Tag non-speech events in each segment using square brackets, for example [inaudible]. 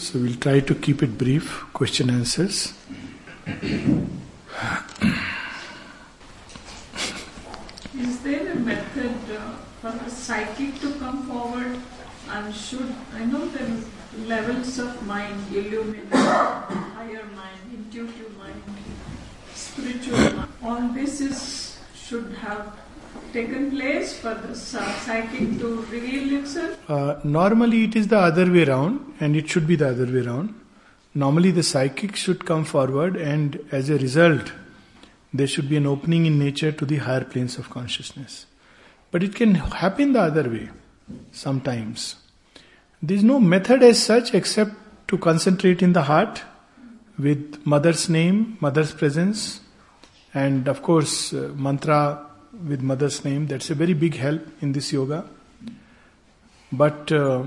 So we'll try to keep it brief, question answers. Is there a method uh, for a psychic to come forward and should, I know there is levels of mind, illumination, higher mind, intuitive mind, spiritual mind. All this is, should have taken place for the psychic to reveal itself? Uh, normally, it is the other way around, and it should be the other way around. Normally, the psychic should come forward, and as a result, there should be an opening in nature to the higher planes of consciousness. But it can happen the other way sometimes. There is no method as such except to concentrate in the heart with mother's name, mother's presence, and of course, uh, mantra with mother's name. That's a very big help in this yoga. But uh,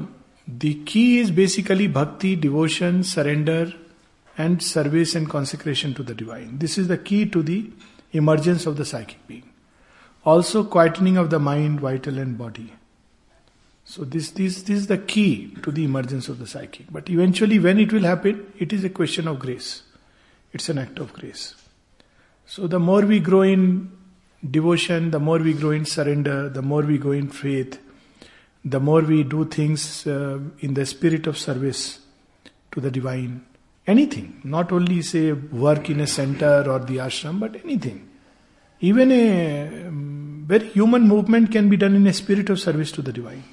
the key is basically bhakti, devotion, surrender, and service and consecration to the divine. This is the key to the emergence of the psychic being. Also, quietening of the mind, vital, and body. So, this, this, this is the key to the emergence of the psychic. But eventually, when it will happen, it is a question of grace. It's an act of grace. So, the more we grow in devotion, the more we grow in surrender, the more we grow in faith, the more we do things uh, in the spirit of service to the divine. Anything, not only say work in a center or the ashram, but anything. Even a um, very human movement can be done in a spirit of service to the divine.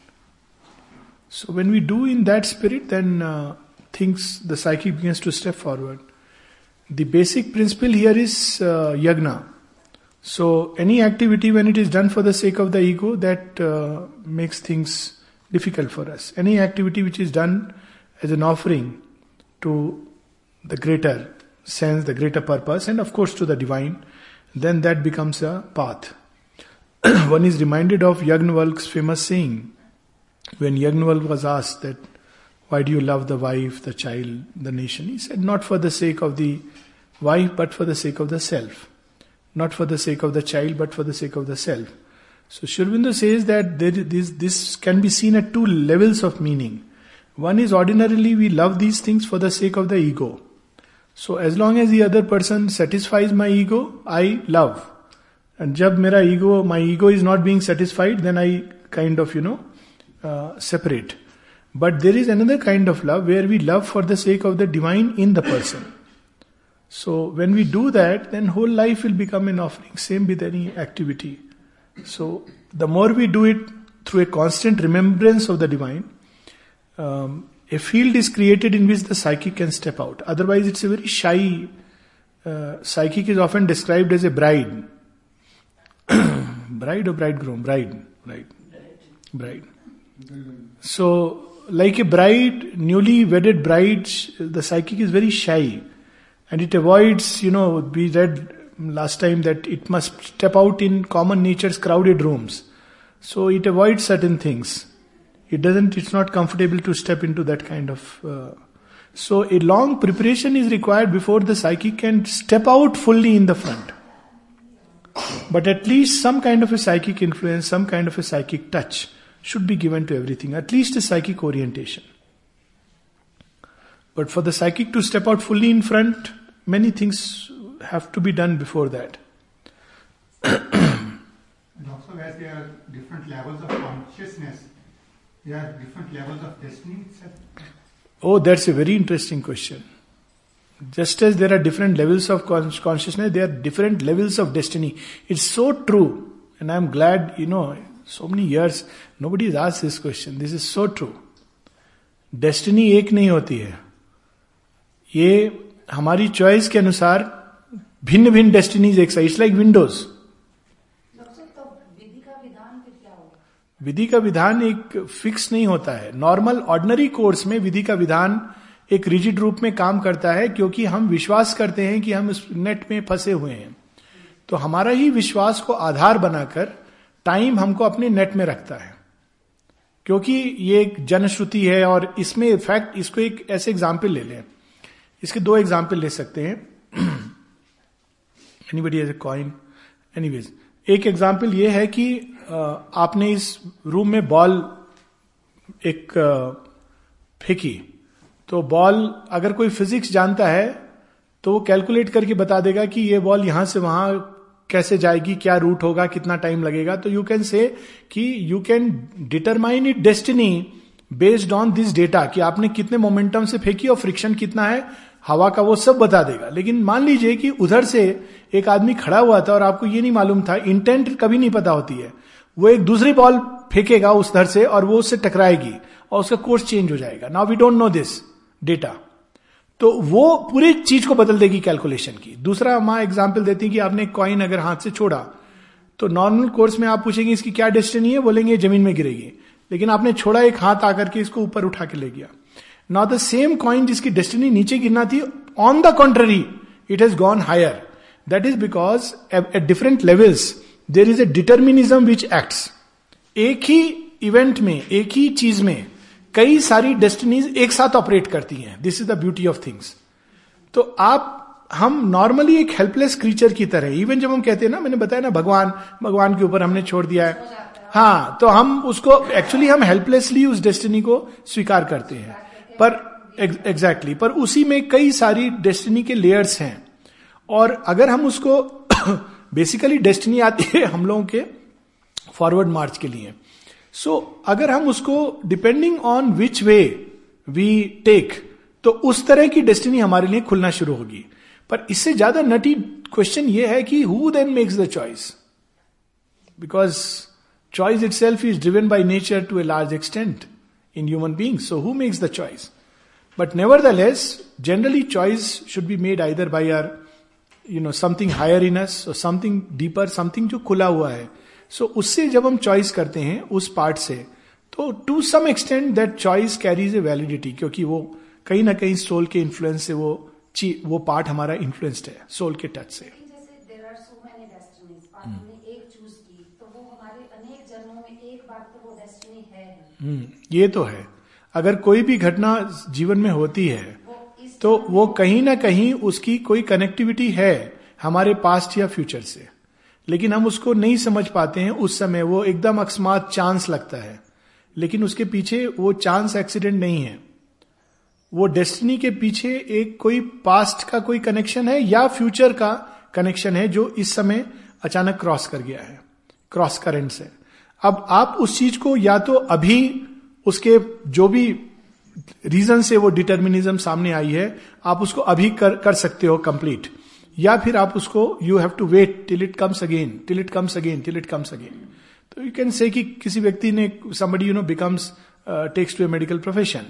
So when we do in that spirit, then uh, things, the psyche begins to step forward. The basic principle here is uh, yagna. So, any activity when it is done for the sake of the ego, that uh, makes things difficult for us. Any activity which is done as an offering to the greater sense, the greater purpose, and of course to the divine, then that becomes a path. [clears throat] One is reminded of Yagnavalk's famous saying when Yagnavalk was asked that why do you love the wife, the child, the nation? He said, not for the sake of the wife, but for the sake of the self not for the sake of the child, but for the sake of the self. So Sri Aurobindo says that this, this can be seen at two levels of meaning. One is ordinarily we love these things for the sake of the ego. So as long as the other person satisfies my ego, I love. And jab mera ego, my ego is not being satisfied, then I kind of, you know, uh, separate. But there is another kind of love where we love for the sake of the divine in the person. So when we do that, then whole life will become an offering. Same with any activity. So the more we do it through a constant remembrance of the divine, um, a field is created in which the psychic can step out. Otherwise, it's a very shy. Uh, psychic is often described as a bride. [clears throat] bride or bridegroom? Bride, right? Bride. So, like a bride, newly wedded bride, the psychic is very shy and it avoids, you know, we read last time that it must step out in common nature's crowded rooms. So it avoids certain things. It doesn't, it's not comfortable to step into that kind of. Uh, so a long preparation is required before the psychic can step out fully in the front. But at least some kind of a psychic influence, some kind of a psychic touch should be given to everything, at least a psychic orientation. But for the psychic to step out fully in front, many things have to be done before that. and also, as there are different levels of consciousness, there are different levels of destiny Oh, that's a very interesting question. Just as there are different levels of consciousness, there are different levels of destiny. It's so true. And I'm glad, you know, so many years, nobody has asked this question. This is so true. Destiny एक नहीं होती है ये हमारी choice के अनुसार भिन्न भिन्न डेस्टिनीज एक साइड लाइक विंडोज़ विधि का विधान एक फिक्स नहीं होता है। नॉर्मल ऑर्डनरी कोर्स में विधि का विधान एक रिजिड रूप में काम करता है क्योंकि हम विश्वास करते हैं कि हम इस नेट में फंसे हुए हैं। तो हमारा ही विश्वास को आधार बनाकर टाइम हमको अपने नेट में रखता है। क्योंकि ये एक जनश्रुति है और इसमें फैक्ट इसको एक ऐसे एग्ज़ाम्पल ले लें। इसके दो एग्ज़ाम्पल ले सकते हैं। Anybody as a coin anyways एक एग्ज़ाम्पल ये है कि आपने इस रूम में बॉल एक फेंकी। तो बॉल, अगर कोई फिजिक्स जानता है तो वो कैलकुलेट करके बता देगा कि ये बॉल यहाँ से वहाँ कैसे जाएगी, क्या रूट होगा, कितना टाइम लगेगा। तो यू कैन से कि you can determine it destiny based on this data कि आपने कितने मोमेंटम से फेंकी और फ्रिक्शन कितना है। हवा का वो सब बता देगा। लेकिन मान लीजिए कि उधर से एक आदमी खड़ा हुआ था और आपको ये नहीं मालूम था इंटेंट कभी नहीं पता होती है। वो एक दूसरी बॉल फेंकेगा उस दर से और वो उससे टकराएगी और उसका कोर्स चेंज हो जाएगा। Now we don't know this data तो वो पूरी चीज़ को बदल देगी कैलकुलेशन की। दूसरा माँ एग्ज़ाम्पल देती है कि आपने कॉइन अगर हाथ से छोड़ा तो नॉर्मल कोर्स में आप पूछेंगे, इसकी क्या डेस्टिनी है? बोलेंगे ज़मीन में गिरेगी। लेकिन आपने छोड़ा एक हाथ आकर के इसको ऊपर उठा के ले गया। नॉट द सेम कॉइन जिसकी डेस्टिनी नीचे गिरना थी on the contrary it has gone higher that is because at different levels there is a determinism which acts एक ही इवेंट में, एक ही चीज़ में, कई सारी डेस्टिनीज एक साथ ऑपरेट करती हैं. This is the beauty of things तो आप, हम नॉर्मली एक हेल्पलेस क्रीचर की तरह इवन जब हम कहते हैं ना, मैंने बताया ना, भगवान भगवान के ऊपर हमने छोड़ दिया है। हाँ तो हम उसको एक्चुअली हम हेल्पलेसली उस डेस्टिनी को स्वीकार करते हैं। पर एग्जैक्टली exactly, पर उसी में कई सारी डेस्टिनी के लेयर्स हैं। और अगर हम उसको [coughs] बेसिकली डेस्टिनी आती है हम लोगों के फॉरवर्ड मार्च के लिए। सो so, अगर हम उसको depending on which way we take तो उस तरह की डेस्टिनी हमारे लिए खुलना शुरू होगी। पर इससे ज़्यादा नटी क्वेश्चन यह है कि who then makes the choice because choice itself is driven by nature to a large extent human being so who makes the choice but nevertheless generally choice should be made either by or you know something higher in us something deeper something जो खुला हुआ है। So, उससे जब हम choice करते हैं उस पार्ट से तो to some extent that choice carries a validity क्योंकि वो कहीं ना कहीं सोल के इन्फ्लुएंस से वो वो पार्ट हमारा इन्फ्लुएंस्ड है सोल के टच से। ये तो है। अगर कोई भी घटना जीवन में होती है तो वो कहीं ना कहीं उसकी कोई कनेक्टिविटी है हमारे पास्ट या फ्यूचर से। लेकिन हम उसको नहीं समझ पाते हैं, उस समय वो एकदम अकस्मात चांस लगता है। लेकिन उसके पीछे वो चांस एक्सीडेंट नहीं है। वो डेस्टिनी के पीछे एक कोई पास्ट का कोई कनेक्शन है या फ्यूचर का कनेक्शन है जो इस समय अचानक क्रॉस कर गया है क्रॉस करेंट से। अब आप उस चीज़ को या तो अभी उसके जो भी रीजन से वो डिटर्मिनिज्म सामने आई है आप उसको अभी कर, कर सकते हो कंप्लीट या फिर आप उसको you have to wait till it comes again till it comes again till it comes again तो यू कैन से कि किसी व्यक्ति ने somebody you know becomes takes to a medical profession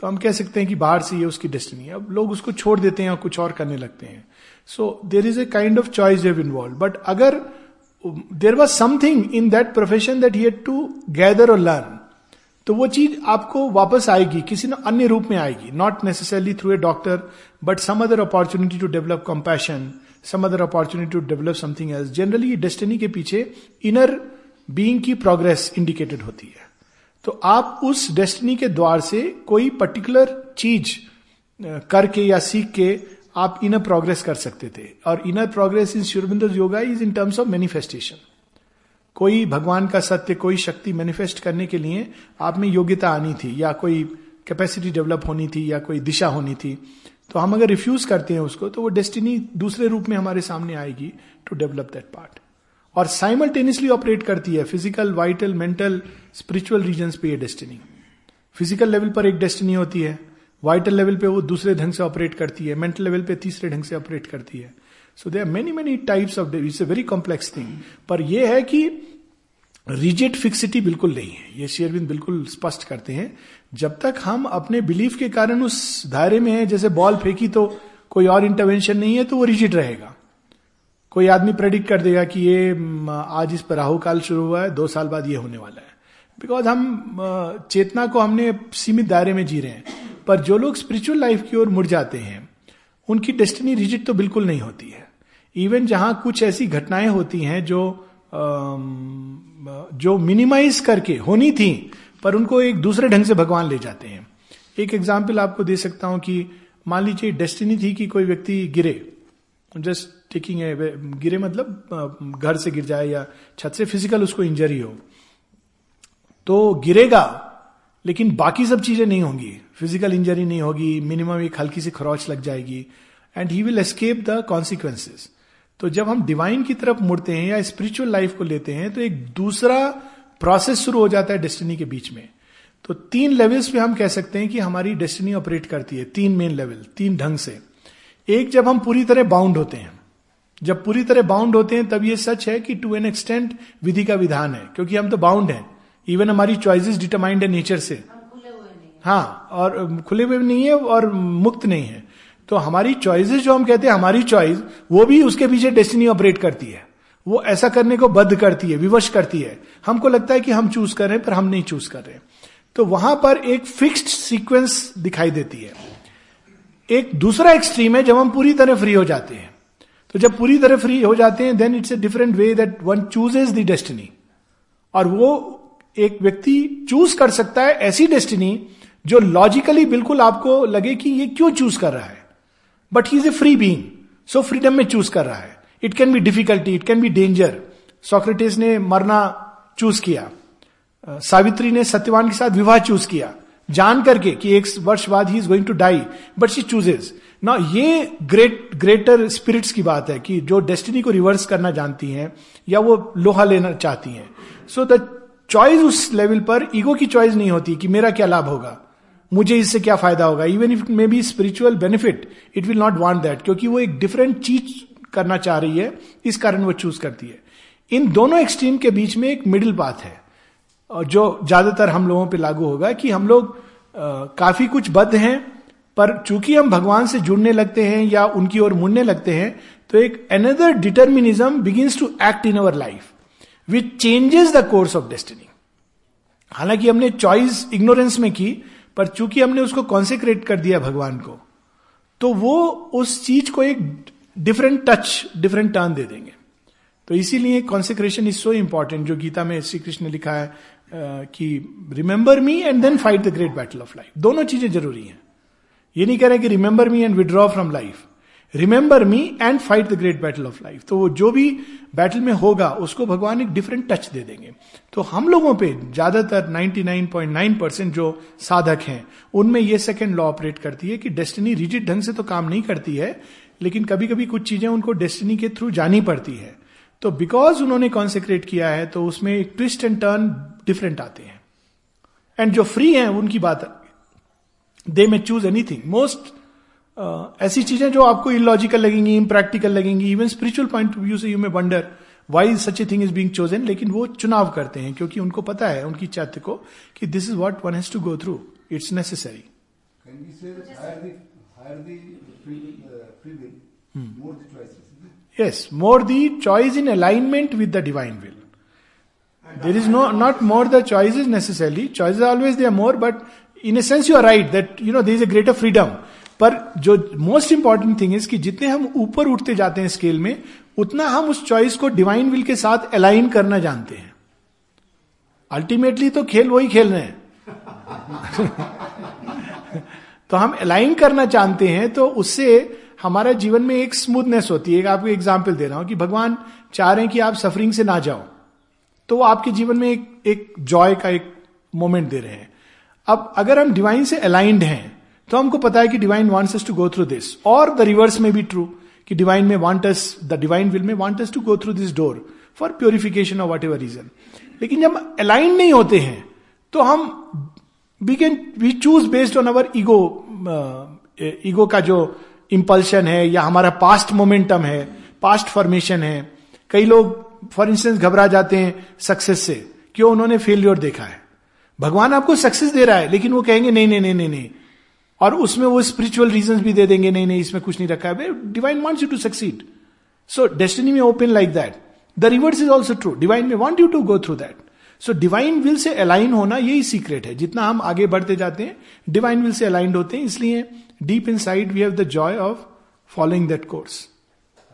तो हम कह सकते हैं कि बाहर से ये उसकी डेस्टिनी है। अब लोग उसको छोड़ देते हैं और कुछ और करने लगते हैं। So there is a kind of choice involve but अगर there was something in that profession that he to gather और लर्न तो वो चीज़ आपको वापस आएगी, किसी न अन्य रूप में आएगी not necessarily through a doctor but some other opportunity to develop compassion some other opportunity to develop something else generally destiny के पीछे इनर बीइंग की प्रोग्रेस इंडिकेटेड होती है। तो आप उस डेस्टिनी के द्वार से कोई पर्टिकुलर चीज़ करके या सीख के आप इनर प्रोग्रेस कर सकते थे। और inner progress in Sri Aurobindo yoga is in terms of manifestation कोई भगवान का सत्य, कोई शक्ति मैनिफेस्ट करने के लिए आप में योग्यता आनी थी, या कोई कैपेसिटी डेवलप होनी थी, या कोई दिशा होनी थी तो हम अगर रिफ्यूज करते हैं उसको तो वो डेस्टिनी दूसरे रूप में हमारे सामने आएगी टू डेवलप दैट पार्ट और साइमल्टेनियसली ऑपरेट करती है physical vital mental spiritual region पे ये डेस्टिनी फ़िज़िकल लेवल पर एक डेस्टिनी होती है। वाइटल लेवल पे वो दूसरे ढंग से ऑपरेट करती है मेंटल लेवल पे तीसरे ढंग से ऑपरेट करती है। So they are many many types of it's a very complex thing पर यह है कि रिजिट फिक्सिटी बिल्कुल नहीं है। ये शेयरविंद बिल्कुल स्पष्ट करते हैं। जब तक हम अपने बिलीफ के कारण उस दायरे में है, जैसे बॉल फेंकी तो कोई और इंटरवेंशन नहीं है तो वो रिजिट रहेगा। कोई आदमी प्रेडिक्ट कर देगा कि ये आज इस पर राहु काल शुरू हुआ है, दो साल बाद ये होने वाला है। बिकॉज़ हम चेतना को हमने सीमित दायरे में जी रहे हैं। पर जो लोग स्पिरिचुअल लाइफ की ओर मुड़ जाते हैं, उनकी डेस्टिनी रिजिट तो बिल्कुल नहीं होती है। इवन जहाँ कुछ ऐसी घटनाएँ होती हैं जो जो मिनिमाइज करके होनी थी, पर उनको एक दूसरे ढंग से भगवान ले जाते हैं। एक एग्ज़ाम्पल आपको दे सकता हूँ कि मान लीजिए डेस्टिनी थी कि कोई व्यक्ति गिरे। जस्ट टेकिंग गिरे मतलब घर से गिर जाए या छत से फ़िज़िकल उसको इंजरी हो। तो गिरेगा, लेकिन बाकी सब चीज़ें नहीं होंगी। फ़िज़िकल इंजरी नहीं होगी मिनिमम एक हल्की सी खरोच लग जाएगी and he will escape the consequences तो जब हम डिवाइन की तरफ़ मुड़ते हैं या स्पिरिचुअल लाइफ को लेते हैं तो एक दूसरा प्रोसेस शुरू हो जाता है डेस्टिनी के बीच में। तो तीन लेवल्स पे हम कह सकते हैं कि हमारी डेस्टिनी ऑपरेट करती है, तीन मेन लेवल तीन ढंग से। एक जब हम पूरी तरह बाउंड होते हैं, जब पूरी तरह बाउंड होते हैं, तब ये सच है कि टू एन एक्सटेंट विधि का विधान है, क्योंकि हम तो बाउंड हैं। इवन हमारी चॉइसेस डिटरमाइंड है नेचर से। हाँ। और खुले हुए नहीं है और मुक्त नहीं है। तो हमारी चॉइसेस जो हम कहते हैं हमारी चॉइस वो भी उसके पीछे डेस्टिनी ऑपरेट करती है। वो ऐसा करने को बद्ध करती है विवश करती है। हमको लगता है कि हम चूज़ कर रहे हैं पर हम नहीं चूज़ कर रहे तो वहाँ पर एक फिक्स्ड सीक्वेंस दिखाई देती है। एक दूसरा एक्सट्रीम है जब हम पूरी तरह फ्री हो जाते हैं। तो जब पूरी तरह फ्री हो जाते हैं then it's a different way that one chooses the destiny और वो एक व्यक्ति चूज़ कर सकता है ऐसी डेस्टिनी जो लॉजिकली बिल्कुल आपको लगे कि ये क्यों चूज़ कर रहा है। But he is a free being so freedom में चूज़ कर रहा है। It can be difficulty it can be danger Socrates ने मरना चूज़ किया। सावित्री ने सत्यवान के साथ विवाह चूज़ किया। जान करके कि एक वर्ष बाद he is going to die but she chooses ना ये ग्रेट ग्रेटर स्पिरिट्स की बात है कि जो डेस्टिनी को रिवर्स करना जानती हैं, या वो लोहा लेना चाहती हैं। सो द चॉइस उस लेवल पर ईगो की चॉइस नहीं होती कि मेरा क्या लाभ होगा। मुझे इससे क्या फ़ायदा होगा। Even if maybe spiritual benefit it will not want that क्योंकि वो एक डिफरेंट चीज़ करना चाह रही है। इस कारण वो चूज़ करती है। इन दोनों एक्सट्रीम के बीच में एक मिडिल पाथ है जो ज़्यादातर हम लोगों पे लागू होगा कि हम लोग आ, काफ़ी कुछ बद्ध हैं पर चूँकि हम भगवान से जुड़ने लगते हैं या उनकी ओर मुड़ने लगते हैं तो एक another determinism begins to act in our life which changes the course of destiny हालाँकि हमने चॉइस इग्नोरेंस में की, पर चूँकि हमने उसको कॉन्सेक्रेट कर दिया भगवान को तो वो उस चीज़ को एक डिफरेंट टच डिफरेंट टर्न दे देंगे। तो इसीलिए कॉन्सेक्रेशन इज़ सो इंपॉर्टेंट जो गीता में श्री कृष्ण ने लिखा है कि remember me and then fight the great battle of life दोनों चीज़ें ज़रूरी हैं। ये नहीं कह रहे कि remember me and withdraw from life remember me and fight the great battle of life तो वो जो भी बैटल में होगा, उसको भगवान एक डिफरेंट टच दे देंगे। तो हम लोगों पे ज़्यादातर 99.9 परसेंट जो साधक हैं, उनमें ये सेकेंड लॉ ऑपरेट करती है कि डेस्टिनी रिजिड ढंग से तो काम नहीं करती है, लेकिन कभी कभी कुछ चीज़ें उनको डेस्टिनी के थ्रू जानी पड़ती है। तो बिकॉज़ उन्होंने कॉन्सेक्रेट किया है तो उसमें एक ट्विस्ट एंड टर्न डिफरेंट आते हैं। एंड जो फ्री हैं, उनकी बात they may choose anything most ऐसी चीज़ें जो आपको इलॉजिकल लगेंगी इम प्रैक्टिकल लगेंगी even spiritual point of view से you may wonder why such a thing is being chosen लेकिन वो चुनाव करते हैं क्योंकि उनको पता है उनकी चैत्य को कि this is what one has to go through it's necessary yes more the choice in alignment with the divine will there is no not more the choice is necessarily choice is always the more but in a sense you are right that you know there is a greater freedom पर जो most important thing is कि जितने हम ऊपर उठते जाते हैं scale में, उतना हम उस चॉइस को डिवाइन विल के साथ अलाइन करना जानते हैं। अल्टीमेटली तो खेल वही खेल रहे हैं। [laughs] तो हम अलाइन करना चाहते हैं तो उससे हमारा जीवन में एक स्मूथनेस होती है। आपको एग्ज़ाम्पल दे रहा हूँ कि भगवान चाह रहे हैं कि आप सफरिंग से ना जाओ। तो वो आपके जीवन में एक एक जॉय का एक मोमेंट दे रहे हैं। अब अगर हम डिवाइन से अलाइंड हैं तो हमको पता है कि divine us to go through this और द रिवर्स में भी ट्रू कि divine may want us the divine will may want us to go through this door for purification of whatever reason लेकिन जब अलाइन नहीं होते हैं तो हम we can we choose based on our ego ego का जो इंपल्शन है, या हमारा पास्ट मोमेंटम है पास्ट फॉर्मेशन है। कई लोग फॉर इंस्टेंस घबरा जाते हैं सक्सेस से क्यों उन्होंने फेलियर देखा है। भगवान आपको सक्सेस दे रहा है, लेकिन वो कहेंगे, नहीं नहीं नहीं नहीं नहीं और उसमें वो स्पिरिचुअल रीजन भी दे देंगे नहीं नहीं इसमें कुछ नहीं रखा है। Divine wants you to succeed so destiny may open like that the reverse is also true divine may want you to go through that so divine will से अलाइन होना यही सीक्रेट है। जितना हम आगे बढ़ते जाते हैं डिवाइन विल से अलाइंड होते हैं। इसलिए deep inside we have the joy of following that course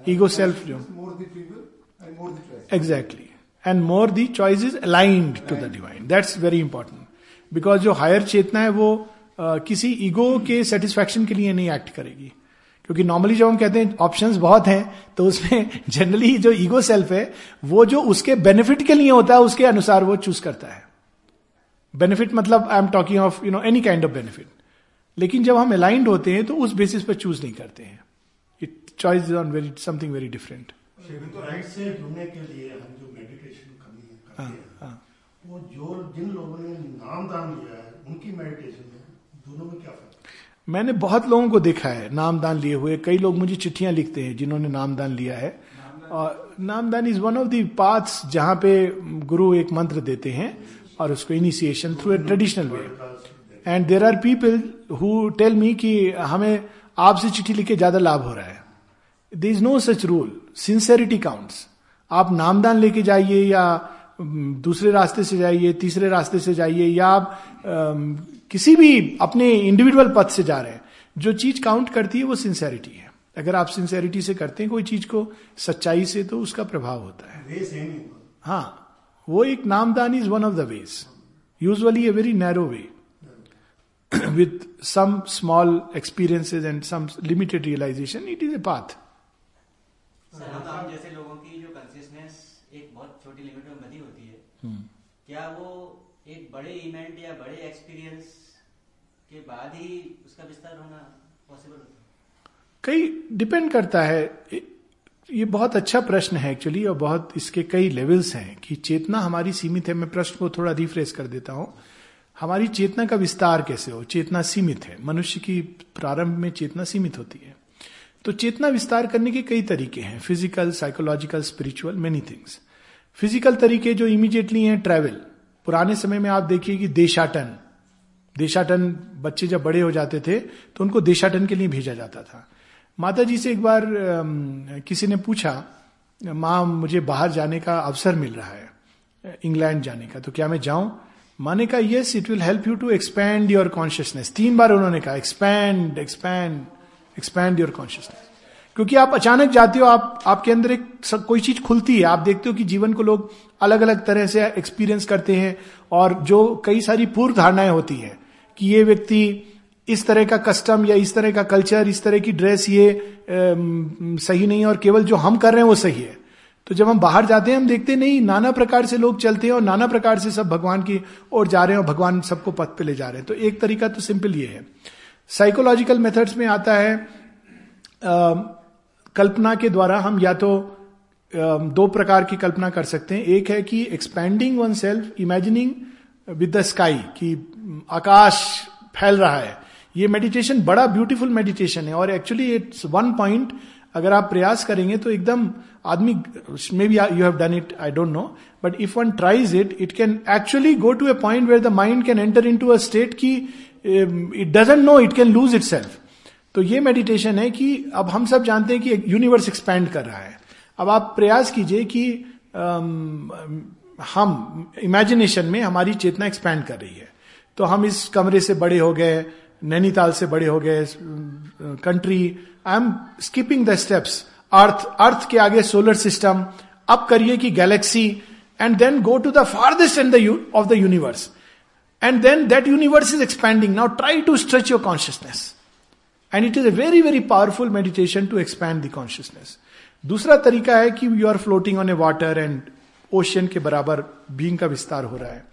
ego self जो। Exactly and more the choice is aligned to the divine that's very important because जो हायर चेतना है वो किसी ईगो के सेटिस्फैक्शन के लिए नहीं एक्ट करेगी। क्योंकि नॉर्मली जब हम कहते हैं ऑप्शंस बहुत हैं तो उसमें [laughs] जनरली जो ईगो सेल्फ है वो जो उसके बेनिफिट के लिए होता है उसके अनुसार वो चूज़ करता है। बेनिफिट मतलब I am talking of you know any kind of benefit लेकिन जब हम अलाइंड होते हैं तो उस बेसिस पर चूज़ नहीं करते हैं। It choice is on very something very different right से जुड़ने के लिए हम जो मेडिटेशन करते वो जो जिन लोगों ने नाम दान लिया है उनकी मेडिटेशन दोनों में क्या फ़र्क मैंने बहुत लोगों को देखा है नामदान लिए हुए। कई लोग मुझे चिट्ठियाँ लिखते हैं जिन्होंने नामदान लिया है। और नामदान is one of the paths जहाँ पे गुरु एक मंत्र देते हैं और उसको initiation through a traditional way and there are people who. Tell me कि हमें आपसे चिट्ठी लिख के ज़्यादा लाभ हो रहा है। There is no such rule sincerity counts आप नामदान लेके जाइए या दूसरे रास्ते से जाइए तीसरे रास्ते से जाइए या आप किसी भी अपने इंडिविजुअल पथ से जा रहे हैं जो चीज़ काउंट करती है वो सिंसेरिटी है। अगर आप सिंसेरिटी से करते हैं कोई चीज़ को सच्चाई से तो उसका प्रभाव होता है। हाँ वो एक नामदान is one of the ways usually a very narrow way with some small experiences and some limited realization it is a path. Sir हम हम जैसे लोगों की जो कंसिस्टनेस एक बहुत छोटी लिमिट में बनी होती है क्या वो एक बड़े इवेंट या बड़े एक्सपीरियंस के बाद ही उसका विस्तार होना पॉसिबल होता है। कई डिपेंड करता है। ये बहुत अच्छा प्रश्न है एक्चुअली और बहुत इसके कई लेवल्स हैं कि चेतना हमारी सीमित है। मैं प्रश्न को थोड़ा रिफ्रेश कर देता हूँ। हमारी चेतना का विस्तार कैसे हो? चेतना सीमित है। मनुष्य की प्रारंभ में चेतना सीमित होती है। तो चेतना विस्तार करने के कई तरीके हैं। Physical psychological spiritual many things physical तरीके जो इमीडिएटली हैं ट्रैवल पुराने समय में आप देखिए कि देशाटन देशाटन बच्चे जब बड़े हो जाते थे तो उनको देशाटन के लिए भेजा जाता था। माता जी से एक बार किसी ने पूछा, माँ, मुझे बाहर जाने का अवसर मिल रहा है, इंग्लैंड जाने का तो क्या मैं जाऊँ? माँ ने कहा yes it will help you to expand your consciousness तीन बार उन्होंने कहा expand expand expand your consciousness क्योंकि आप अचानक जाते हो आप आपके अंदर एक सब कोई चीज़ खुलती है। आप देखते हो कि जीवन को लोग अलग अलग तरह से एक्सपीरियंस करते हैं और जो कई सारी पूर्व धारणाएँ होती हैं कि ये व्यक्ति इस तरह का कस्टम या इस तरह का कल्चर इस तरह की ड्रेस ये अम, सही नहीं है और केवल जो हम कर रहे हैं वो सही है। तो जब हम बाहर जाते हैं हम देखते नहीं नाना प्रकार से लोग चलते हैं और नाना प्रकार से सब भगवान की ओर जा रहे हैं और भगवान सबको पथ पे ले जा रहे हैं। तो एक तरीका तो सिंपल ये है। साइकोलॉजिकल मेथड्स में आता है अ, कल्पना के द्वारा हम या तो दो प्रकार की कल्पना कर सकते हैं। एक है कि expanding oneself imagining with the sky कि आकाश फैल रहा है। ये मेडिटेशन बड़ा ब्यूटीफुल मेडिटेशन है। और एक्चुअली इट्स वन पॉइंट अगर आप प्रयास करेंगे तो एकदम आदमी maybe you have done it I don't know but if one tries it it can actually go to a point where the mind can enter into a state की it doesn't know it can lose it तो ये meditation है कि अब हम सब जानते हैं कि यूनिवर्स एक्सपैंड कर रहा है। अब आप प्रयास कीजिए कि हम इमेजिनेशन में हमारी चेतना एक्सपैंड कर रही है। तो हम इस कमरे से बड़े हो गए, नैनीताल से बड़े हो गए country I am skipping the steps earth earth के आगे सोलर सिस्टम अब करिए कि galaxy and then go to the farthest end of the universe and then that universe is expanding now try to stretch your consciousness and it is a very very powerful meditation to expand the consciousness दूसरा तरीका है कि you are floating on a water and ocean के बराबर being का विस्तार हो रहा है।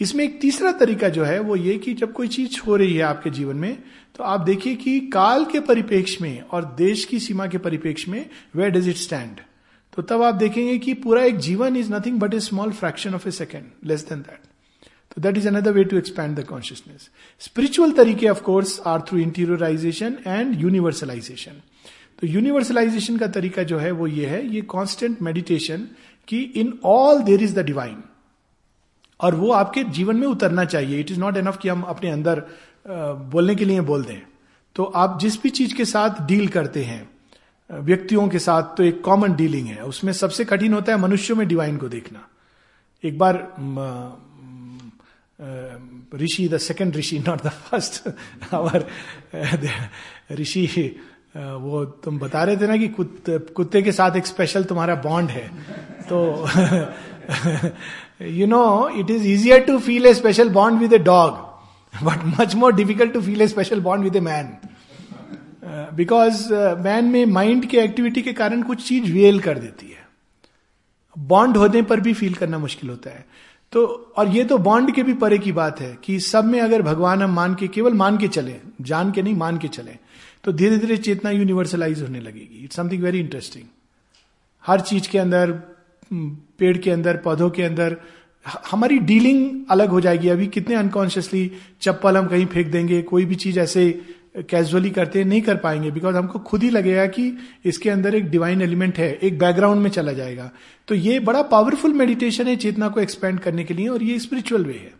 इसमें एक तीसरा तरीका जो है, वो ये कि जब कोई चीज़ हो रही है आपके जीवन में तो आप देखिए कि काल के परिपेक्ष में और देश की सीमा के परिपेक्ष में वेयर डज इट स्टैंड तो तब आप देखेंगे कि पूरा एक जीवन is nothing but a small fraction of a second less than that तो that is another way to expand the consciousness spiritual तरीके of course are through interiorization and universalization तो यूनिवर्सलाइजेशन का तरीका जो है, वो ये है, ये कॉन्स्टेंट मेडिटेशन कि in all there is the divine और वो आपके जीवन में उतरना चाहिए। इट इज़ नॉट एनफ कि हम अपने अंदर बोलने के लिए बोल दें। तो आप जिस भी चीज़ के साथ डील करते हैं व्यक्तियों के साथ तो एक कॉमन डीलिंग है। उसमें सबसे कठिन होता है मनुष्यों में डिवाइन को देखना। एक बार अ, Rishi the second Rishi not the first our Rishi uh, वो तुम बता रहे थे ना कि कुत, कुत्ते के साथ एक स्पेशल तुम्हारा बॉन्ड है। तो [laughs] you know, it is easier to feel a special bond with a dog, but much more difficult to feel a special bond with a man. Because man में माइंड के एक्टिविटी के कारण कुछ चीज़ well कर देती है। बॉन्ड होने पर भी फील करना मुश्किल होता है। तो और ये तो बॉन्ड के भी परे की बात है कि सब में अगर भगवान हम मान के, केवल मान के चले, जान के नहीं, मान के चले तो धीरे धीरे चेतना यूनिवर्सलाइज होने लगेगी। इट्स समथिंग वेरी इंटरेस्टिंग हर चीज़ के अंदर पेड़ के अंदर, पौधों के अंदर हमारी डीलिंग अलग हो जाएगी। अभी कितने अनकॉन्शियसली चप्पल हम कहीं फेंक देंगे, कोई भी चीज़ ऐसे कैजुअली करते हैं, नहीं कर पाएँगे बिकॉज़ हमको खुद ही लगेगा कि इसके अंदर एक डिवाइन एलिमेंट है, एक बैकग्राउंड में चला जाएगा। तो ये बड़ा पावरफुल मेडिटेशन है चेतना को एक्सपेंड करने के लिए, और ये स्पिरिचुअल वे है।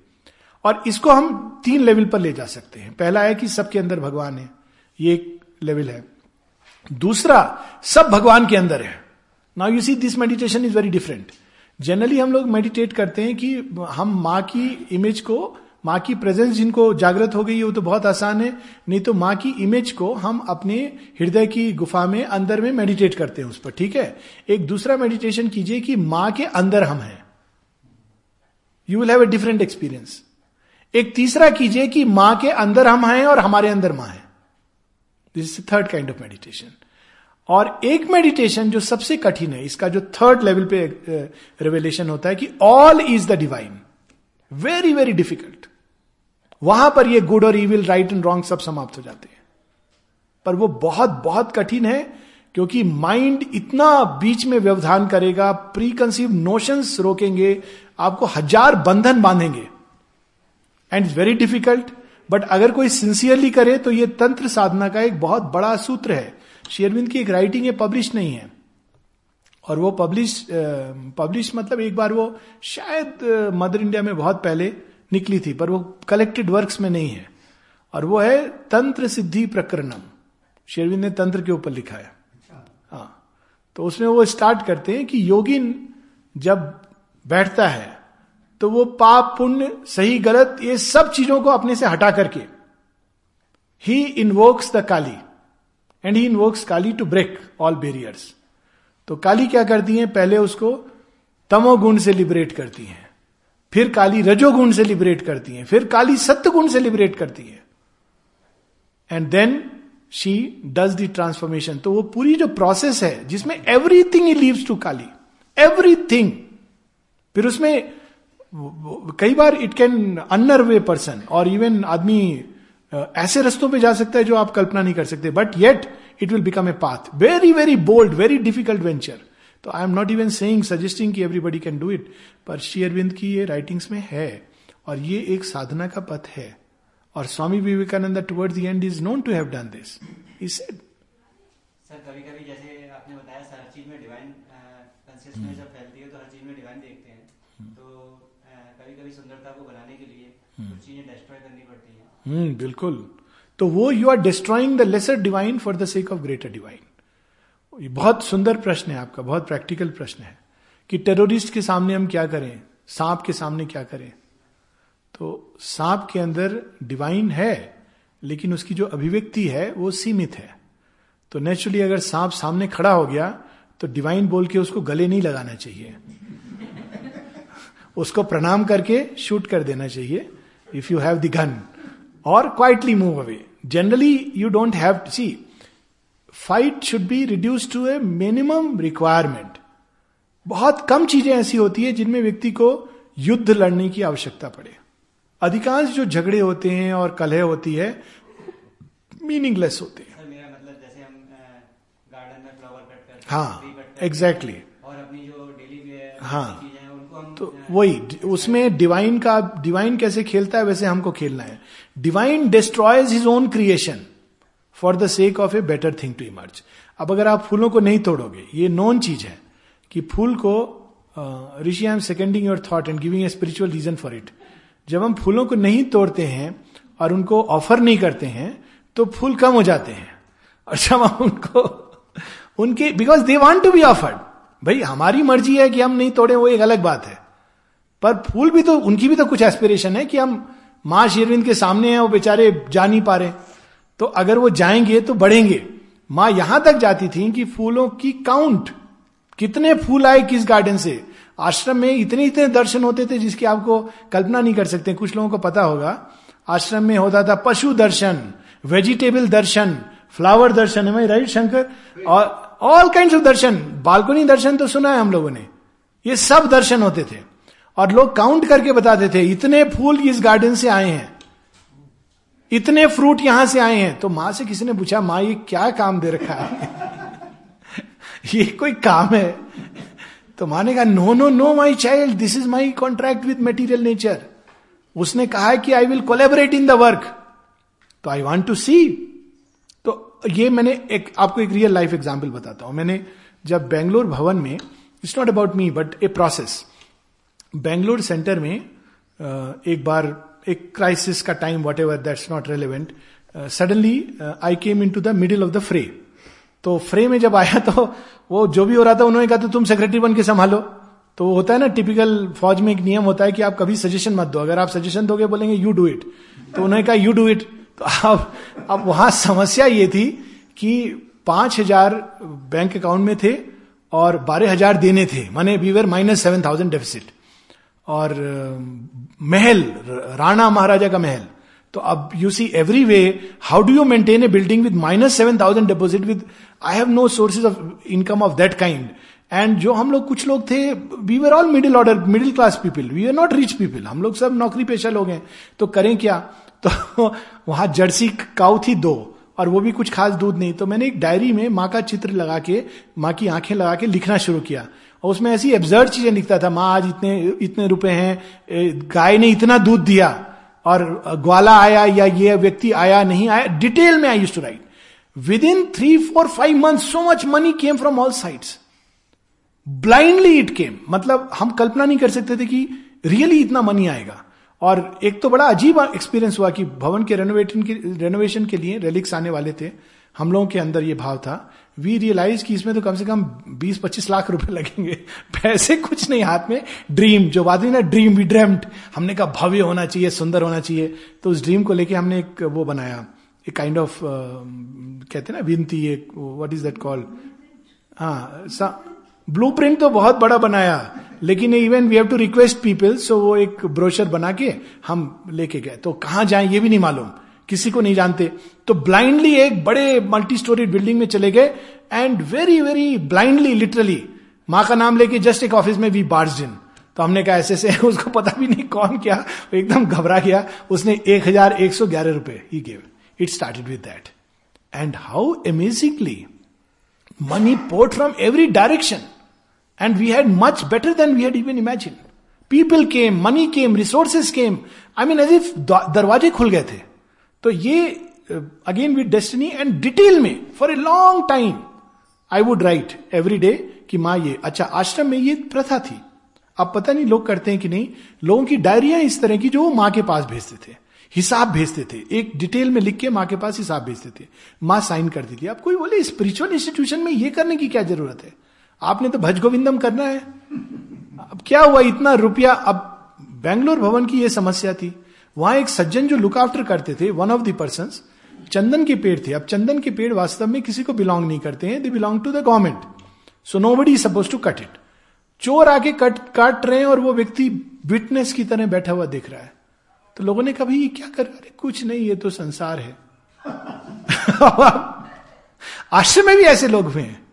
और इसको हम तीन लेवल पर ले जा सकते हैं। पहला है कि सबके अंदर भगवान है, ये एक लेवल है। दूसरा, सब भगवान के अंदर है। Now you see this meditation is very different generally हम लोग मेडिटेट करते हैं कि हम माँ की इमेज को माँ की प्रेजेंस जिनको जागृत हो गई है, वो तो बहुत आसान है। नहीं तो माँ की इमेज को हम अपने हृदय की गुफा में, अंदर में मेडिटेट करते हैं उस पर, ठीक है? एक दूसरा मेडिटेशन कीजिए कि माँ के अंदर हम हैं। You will have a different experience एक तीसरा कीजिए कि माँ के अंदर हम हैं और हमारे अंदर माँ है। This is third kind of meditation और एक मेडिटेशन जो सबसे कठिन है, इसका जो थर्ड लेवल पे रिवेलेशन होता है कि all is the divine very very difficult वहाँ पर ये गुड और इविल राइट एंड रॉन्ग सब समाप्त हो जाते हैं। पर वो बहुत बहुत कठिन है, क्योंकि माइंड इतना बीच में व्यवधान करेगा प्री कंसीव नोशंस रोकेंगे, आपको हज़ार बंधन बांधेंगे। एंड वेरी डिफ़िकल्ट बट अगर कोई सिंसियरली करे तो ये तंत्र साधना का एक बहुत बड़ा सूत्र है। शेरविंद की एक राइटिंग है पब्लिश नहीं है। और वो पब्लिश पब्लिश मतलब एक बार वो शायद मदर इंडिया में बहुत पहले निकली थी पर वो कलेक्टेड वर्क्स में नहीं है। और वो है तंत्र सिद्धि प्रकरणम। शेरविंद ने तंत्र के ऊपर लिखा है। हाँ। तो उसमें वो स्टार्ट करते हैं कि योगिन जब बैठता है तो वो पाप पुण्य सही गलत ये सब चीज़ों को अपने से हटा करके he invokes the Kali and he invokes Kali to break all barriers तो काली क्या करती है? पहले उसको तमोगुण से लिबरेट करती है। फिर काली रजोगुण से लिबरेट करती है, फिर काली सत्य गुण से लिबरेट करती है। And then she does the transformation तो वो पूरी जो प्रोसेस है, जिसमें everything he leaves to Kali everything फिर उसमें कई बार it can unnerve person और इवन आदमी ऐसे रस्तों पे जा सकता है जो आप कल्पना नहीं कर सकते but yet it will become a path very very bold very difficult venture तो I am not even saying suggesting कि एवरीबडी कैन डू इट पर श्री अरविंद की ये राइटिंग्स में है और ये एक साधना का पथ है। और Swami Vivekananda toward the end is known to have done this he said sir कभी कभी जैसे आपने बताया सर हर चीज़ में डिवाइन कंसिस्टेंस जब फैलती है तो हर चीज़ में डिवाइन देखते हैं। हम्म। तो कभी कभी सुंदरता को बनाने के लिए हम्म। कुछ चीज़ें डिस्ट्रॉय करनी पड़ती है। हम्म बिल्कुल। तो वो you are destroying the lesser divine for the sake of greater divine बहुत सुंदर प्रश्न है आपका, बहुत प्रैक्टिकल प्रश्न है कि टेररिस्ट के सामने हम क्या करें? सांप के सामने क्या करें? तो सांप के अंदर डिवाइन है, लेकिन उसकी जो अभिव्यक्ति है वो सीमित है। तो नेचुरली अगर सांप सामने खड़ा हो गया तो डिवाइन बोल के उसको गले नहीं लगाना चाहिए। [laughs] उसको प्रणाम करके शूट कर देना चाहिए if you have the gun और quietly move away generally you don't have see fight should be reduce to a minimum requirement बहुत कम चीज़ें ऐसी होती है जिनमें व्यक्ति को युद्ध लड़ने की आवश्यकता पड़े। अधिकांश जो झगड़े होते हैं और कलह होती है मीनिंगलेस होते हैं। मतलब हाँ एग्जैक्टली और अपनी जो डेली हाँ। तो वही उसमें डिवाइन का डिवाइन कैसे खेलता है वैसे हमको खेलना है। Divine destroys his own creation for the sake of a better thing to emerge अब अगर आप फूलों को नहीं तोड़ोगे, ये नॉन चीज़ है कि फूल को Rishi I am seconding your thought and giving a spiritual reason for it जब हम फूलों को नहीं तोड़ते हैं और उनको ऑफ़र नहीं करते हैं तो फूल कम हो जाते हैं। और जब हम उनको, उनके because they want to be offered भाई, हमारी मर्ज़ी है कि हम नहीं तोड़े, वो एक अलग बात है। पर फूल भी तो उनकी भी तो कुछ एस्पिरेशन है कि हम माँ शेरविंद के सामने हैं, वो बेचारे जा नहीं पा रहे। तो अगर वो जाएँगे तो बढ़ेंगे। माँ यहाँ तक जाती थी कि फूलों की काउंट कितने फूल आए किस गार्डन से। आश्रम में इतने इतने दर्शन होते थे जिसकी आपको कल्पना नहीं कर सकते, कुछ लोगों को पता होगा। आश्रम में होता था पशु दर्शन वेजिटेबल दर्शन फ्लावर दर्शन, है राइट शंकर? और ऑल काइंड ऑफ़ दर्शन। बालकोनी दर्शन तो सुना है हम लोगों ने। ये सब दर्शन होते थे। और लोग काउंट करके बताते थे, इतने फूल इस गार्डन से आए हैं। इतने फ्रूट यहाँ से आए हैं तो माँ से किसी ने पूछा, माँ, ये क्या काम दे रखा है? [laughs] ये कोई काम है। तो माँ ने कहा no no no my child this is my contract with material nature उसने कहा है कि I will collaborate in the work तो आई वॉन्ट टू सी तो ये मैंने एक, आपको एक रियल लाइफ एग्ज़ाम्पल बताता हूँ। मैंने जब बेंगलोर भवन में it's not about me but a process Bangalore centre में एक बार एक क्राइसिस का time whatever that's not relevant suddenly I came into the middle of the fray तो फ्रे में जब आया [laughs] तो वो जो भी हो रहा था, उन्होंने कहा तो तुम सेक्रेटरी बन के संभालो. तो होता है ना टिपिकल फौज में एक नियम होता है कि आप कभी सजेशन मत दो। अगर आप सजेशन दोगे, बोलेंगे यू डू इट तो उन्होंने कहा यू डू इट तो अब अब वहाँ समस्या ये थी कि पाँच हज़ार बैंक अकाउंट में थे और बारह हज़ार देने थे। माने we were minus seven thousand deficit और महल, राणा महाराजा का महल। तो अब you see every way how do you maintain a building with minus seven thousand deposit with I have no sources of income of that kind and जो हम लोग कुछ लोग थे we were all middle order middle class people we are not rich people हम लोग सब नौकरी पेशा लोग हैं। तो करें क्या? तो [laughs] वहाँ जर्सी काउ थी दो, और वो भी कुछ खास दूध नहीं। तो मैंने एक डायरी में माँ का चित्र लगा के, माँ की आँखें लगा के लिखना शुरू किया। और उसमें ऐसी एब्जर्ड चीज़ें लिखता था, माँ, आज इतने इतने रुपए हैं गाय ने इतना दूध दिया, और ग्वाला आया या ये व्यक्ति आया, नहीं आया डिटेल में I used to write within three four five month so much money came from all sides blindly it came मतलब हम कल्पना नहीं कर सकते थे कि रियली इतना मनी आएगा. और एक तो बड़ा अजीब एक्सपीरियंस हुआ कि भवन के रेनोवेशन के रेनोवेशन के लिए रेलिक्स आने वाले थे। हम लोगों के अंदर ये भाव था। वी रियलाइज़ कि इसमें तो कम से कम 20-25 लाख रुपए लगेंगे। पैसे कुछ नहीं हाथ में। ड्रीम जो बात हुई ना ड्रीम वी ड्रेम्ड हमने कहा भव्य होना चाहिए, सुंदर होना चाहिए। तो उस ड्रीम को लेके हमने एक वो बनाया। एक काइंड ऑफ़ कहते हैं ना, विनती एक व्हाट इज़ दैट कॉल हाँ ब्लू प्रिंट तो बहुत बड़ा बनाया। लेकिन even we have to request people so वो एक ब्रोशर बना के हम लेके गए। तो कहाँ जाए ये भी नहीं मालूम। किसी को नहीं जानते। तो ब्लाइंडली एक बड़े मल्टी स्टोरी बिल्डिंग में चले गए and very very blindly literally माँ का नाम लेके जस्ट एक ऑफ़िस में वी बार्स इन तो हमने कहा, ऐसे से [laughs] उसको पता भी नहीं कौन क्या एकदम घबरा गया। उसने एक हज़ार एक सौ ग्यारह रुपए he gave it started with that and how amazingly money poured from every direction and we had much better than we had even imagine people came money came resources came I mean as if दरवाजे खुल गए थे। तो ये again with destiny and detail में for a long time I would write every day कि माँ ये अच्छा आश्रम में ये प्रथा थी। अब पता नहीं लोग करते हैं कि नहीं। लोगों की डायरिया इस तरह की जो वो माँ के पास भेजते थे। हिसाब भेजते थे। एक डिटेल में लिख के माँ के पास हिसाब भेजते थे। माँ साइन करती थी। अब कोई बोले स्पिरिचुअल इंस्टीट्यूशन में ये करने की क्या ज़रूरत है? आपने तो भज गोविंदम करना है। अब क्या हुआ इतना रुपया? अब बेंगलोर भवन की यह समस्या थी। वहाँ एक सज्जन जो लुक आफ्टर करते थे वन ऑफ़ द पर्सन चंदन के पेड़ थे। अब चंदन के पेड़ वास्तव में किसी को बिलोंग नहीं करते हैं they belong to the government so nobody supposed to cut it चोर आके कट, काट रहे हैं और वो व्यक्ति विटनेस की तरह बैठा हुआ दिख रहा है। तो लोगों ने कहा, भाई, ये क्या कर रहे कुछ नहीं, ये तो संसार है। [laughs] आश्रम में भी ऐसे लोग हुए हैं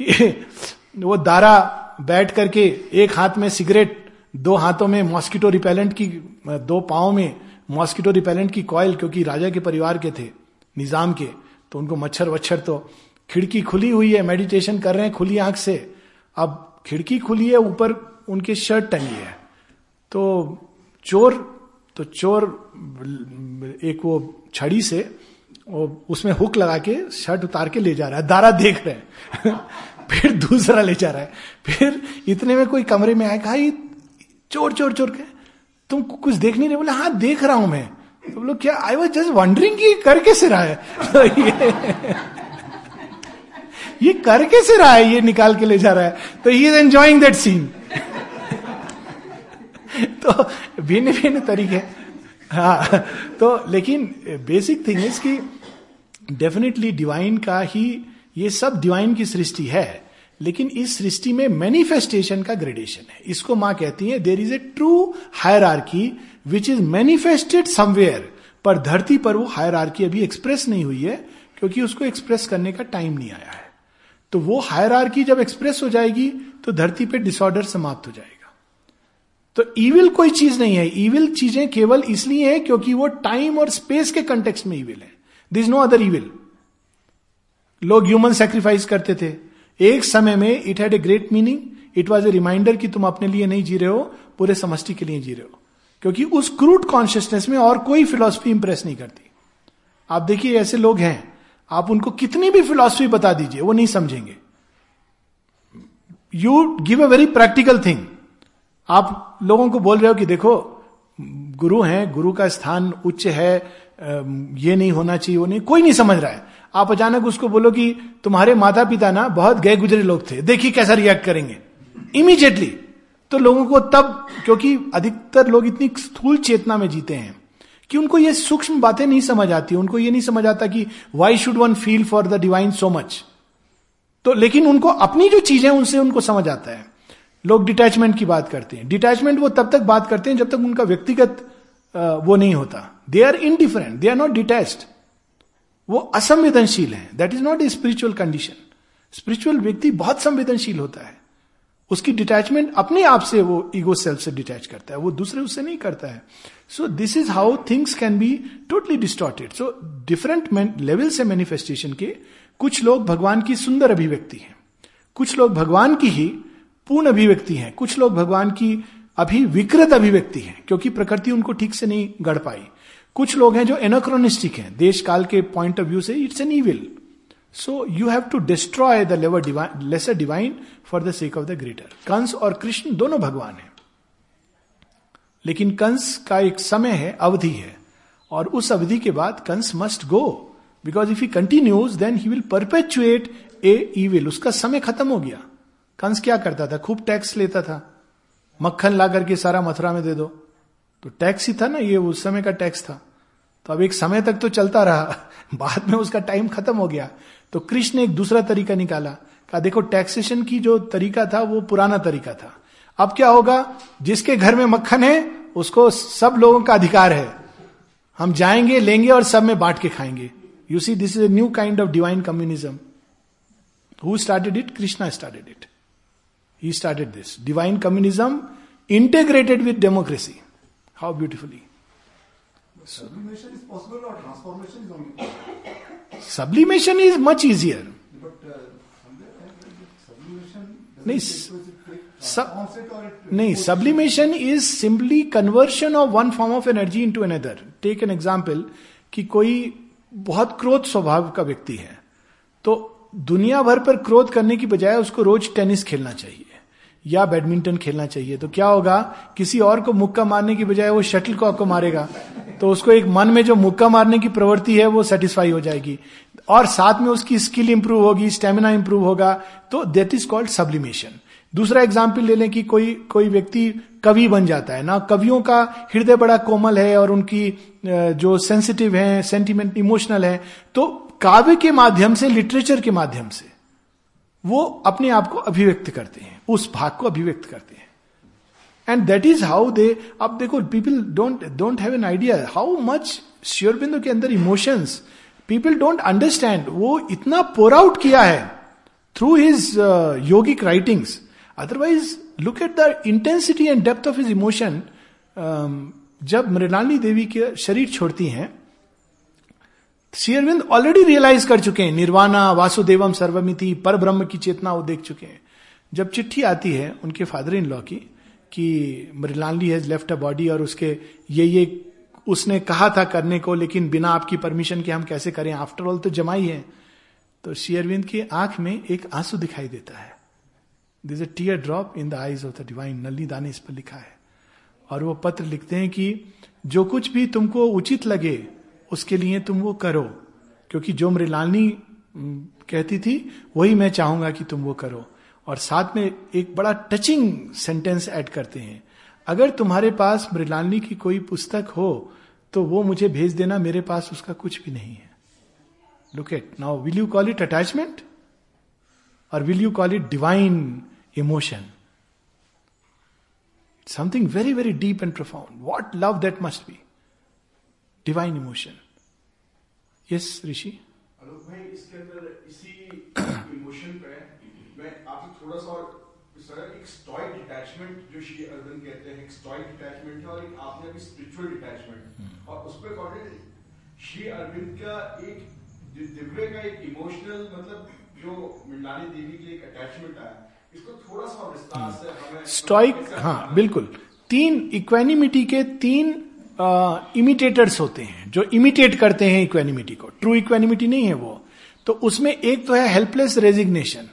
कि [laughs] वो दारा बैठ करके एक हाथ में सिगरेट दो हाथों में मॉस्किटो रिपेलेंट की, दो पाओ में मॉस्किटो रिपेलेंट की कॉयल क्योंकि राजा के परिवार के थे, निज़ाम के तो उनको मच्छर वच्छर तो खिड़की खुली हुई है मेडिटेशन कर रहे हैं खुली आँख से। अब खिड़की खुली है, ऊपर उनके शर्ट टंगी है। तो चोर तो चोर एक वो छड़ी से और उसमें हुक लगा के शर्ट उतार के ले जा रहा है, दारा देख रहे हैं। [laughs] फिर दूसरा ले जा रहा है। फिर इतने में कोई कमरे में आया, कहा चोर चोर चोर के। तुम कुछ देख नहीं रहे? बोले हाँ देख रहा हूँ मैं। तो बोलो क्या आई वॉज़ जस्ट वंडरिंग कि कर कैसे रहा है? तो ये, ये कर कैसे रहा है? ये निकाल के ले जा रहा है। तो he is enjoying that scene तो भिन्न भिन्न तरीके। हाँ तो लेकिन बेसिक थिंग इज़ कि डेफिनेटली डिवाइन का ही ये सब डिवाइन की सृष्टि है। लेकिन इस सृष्टि में मैनिफेस्टेशन का ग्रेडेशन है। इसको माँ कहती है there is a true hierarchy which is manifested somewhere पर धरती पर वो हायर आर्की अभी एक्सप्रेस नहीं हुई है, क्योंकि उसको एक्सप्रेस करने का टाइम नहीं आया है। तो वो हायर आर्की जब एक्सप्रेस हो जाएगी तो धरती पे डिसऑर्डर समाप्त हो जाएगा। तो ईविल कोई चीज़ नहीं है। ईविल चीज़ें केवल इसलिए है क्योंकि वो टाइम और स्पेस के कंटेक्स में ईविल है। दिस नो अदर ईविल लोग ह्यूमन सेक्रीफाइस करते थे। एक समय में it had a great meaning it was a reminder कि तुम अपने लिए नहीं जी रहे हो, पूरे समष्टि के लिए जी रहे हो। क्योंकि उस क्रूड कॉन्शियसनेस में और कोई फिलोसफी इंप्रेस नहीं करती। आप देखिए, ऐसे लोग हैं। आप उनको कितनी भी फिलोसफी बता दीजिए, वो नहीं समझेंगे। You give a very practical thing आप लोगों को बोल रहे हो कि देखो, गुरु हैं, गुरु का स्थान उच्च है ये नहीं होना चाहिए, वो नहीं। कोई नहीं समझ रहा है। आप अचानक उसको बोलो कि तुम्हारे माता पिता ना बहुत गए गुजरे लोग थे, देखिए कैसा रिएक्ट करेंगे। इमीजिएटली तो लोगों को तब, क्योंकि अधिकतर लोग इतनी स्थूल चेतना में जीते हैं, कि उनको ये सूक्ष्म बातें नहीं समझ आती, उनको ये नहीं समझ आता कि why should one feel for the divine so much तो लेकिन उनको अपनी जो चीज़ें उनसे उनको समझ आता है। लोग डिटैचमेंट की बात करते हैं। डिटैचमेंट वो तब तक बात करते हैं जब तक उनका व्यक्तिगत वो नहीं होता। They are indifferent they are not detached वो असंवेदनशील है। That is not a spiritual condition spiritual व्यक्ति बहुत संवेदनशील होता है। उसकी डिटैचमेंट अपने आप से वो ईगो सेल्फ से डिटैच करता है। वो दूसरे उससे नहीं करता है। So this is how things can be totally distorted so different level से मैनिफेस्टेशन के कुछ लोग भगवान की सुंदर अभिव्यक्ति हैं। कुछ लोग भगवान की ही पूर्ण अभिव्यक्ति हैं। कुछ लोग भगवान की अभी विकृत अभिव्यक्ति है। क्योंकि प्रकृति उनको ठीक से नहीं गढ़ पाई। कुछ लोग हैं जो एनोक्रोनिस्टिक हैं। देश काल के पॉइंट ऑफ़ व्यू से it's an evil so you have to destroy the lower lesser divine for the sake of the greater Kans और कृष्ण दोनों भगवान हैं। लेकिन कंस का एक समय है, अवधि है। और उस अवधि के बाद Kans must go because if he continues then he will perpetuate a evil उसका समय खत्म हो गया। कंस क्या करता था? खूब टैक्स लेता था। मक्खन ला करके सारा मथुरा में दे दो। तो टैक्स ही था ना, ये उस समय का टैक्स था। तो अब एक समय तक तो चलता रहा, [laughs] बाद में उसका टाइम खत्म हो गया। तो कृष्ण ने एक दूसरा तरीका निकाला, कहा, देखो टैक्सेशन की जो तरीका था, वो पुराना तरीका था। अब क्या होगा, जिसके घर में मक्खन है, उसको सब लोगों का अधिकार है। हम जाएँगे, लेंगे और सब में बांट के खाएँगे। You see this is a new kind of divine communism who started it Krishna started it he started this divine communism integrated with democracy how beautifully Sublimation is possible or transformation is only possible. Sublimation is much easier. But uh, sublimation नहीं, नहीं sublimation is simply conversion of one form of energy into another take an example कि कोई बहुत क्रोध स्वभाव का व्यक्ति है तो दुनिया भर पर क्रोध करने की बजाय उसको रोज टेनिस खेलना चाहिए या बैडमिंटन खेलना चाहिए। तो क्या होगा? किसी और को मुक्का मारने की बजाय वो शटल कॉक को मारेगा। तो उसको एक मन में जो मुक्का मारने की प्रवृत्ति है, वो सेटिस्फाई हो जाएगी। और साथ में उसकी स्किल इंप्रूव होगी स्टेमिना इंप्रूव होगा तो देट इज़ कॉल्ड सब्लिमेशन दूसरा एग्ज़ाम्पल ले लें कि कोई कोई व्यक्ति कवि बन जाता है। ना, कवियों का हृदय बड़ा कोमल है और उनकी जो सेंसिटिव है सेंटिमेंट इमोशनल है तो काव्य के माध्यम से लिटरेचर के माध्यम से, वो अपने आप को अभिव्यक्त करते हैं, उस भाग को अभिव्यक्त करते हैं। And that is how they अब देखो people don't don't have an idea how much Sri Aurobindo के अंदर इमोशंस पीपल डोंट अंडरस्टैंड वो इतना पोर आउट किया है through his yogic writings otherwise look at the intensity and depth of his emotion जब मृणाली देवी के शरीर छोड़ती हैं शेयरविंद ऑलरेडी रियलाइज़ कर चुके हैं निर्वाणा वासुदेवम सर्वमिति पर ब्रह्म की चेतना वो देख चुके हैं। जब चिट्ठी आती है उनके फादर इन लॉ की कि Mrinali has left a body और उसके ये ये उसने कहा था करने को, लेकिन बिना आपकी परमिशन के हम कैसे करें? आफ्टर ऑल तो जमाई है। तो शेयरविंद की आँख में एक आँसू दिखाई देता है। This a tear drop in the eyes of the divine Nalini दाने इस पर लिखा है। और वो पत्र लिखते हैं कि जो कुछ भी तुमको उचित लगे, उसके लिए तुम वो करो। क्योंकि जो मृलानी कहती थी, वही मैं चाहूँगा कि तुम वो करो। और साथ में एक बड़ा टचिंग सेंटेंस ऐड करते हैं। अगर तुम्हारे पास मृलानी की कोई पुस्तक हो तो वो मुझे भेज देना मेरे पास उसका कुछ भी नहीं है। Look at now will you call it attachment or will you call it divine emotion something very very deep and profound. What love that must be divine emotion yes Rishi इसके अंदर इसी इमोशन पे मैं आपसे थोड़ा सा और sir एक स्टॉइक डिटैचमेंट जो श्री अरविंद कहते हैं एक स्टॉइक डिटैचमेंट है और एक आपने अभी स्पिरिचुअल डिटैचमेंट और उस पर अकॉर्डिंग श्री अरविंद का एक दिव्य का एक इमोशनल मतलब जो मृणाली देवी की एक अटैचमेंट आया इसको थोड़ा सा विस्तार से हमें स्टॉइक हाँ बिल्कुल। तीन इक्वेनिमिटी के तीन इमिटेटर्स होते हैं जो इमिटेट करते हैं इक्वेनिमिटी को। ट्रू इक्वेनिमिटी नहीं है वो। तो उसमें एक तो है हेल्पलेस रेजिग्नेशन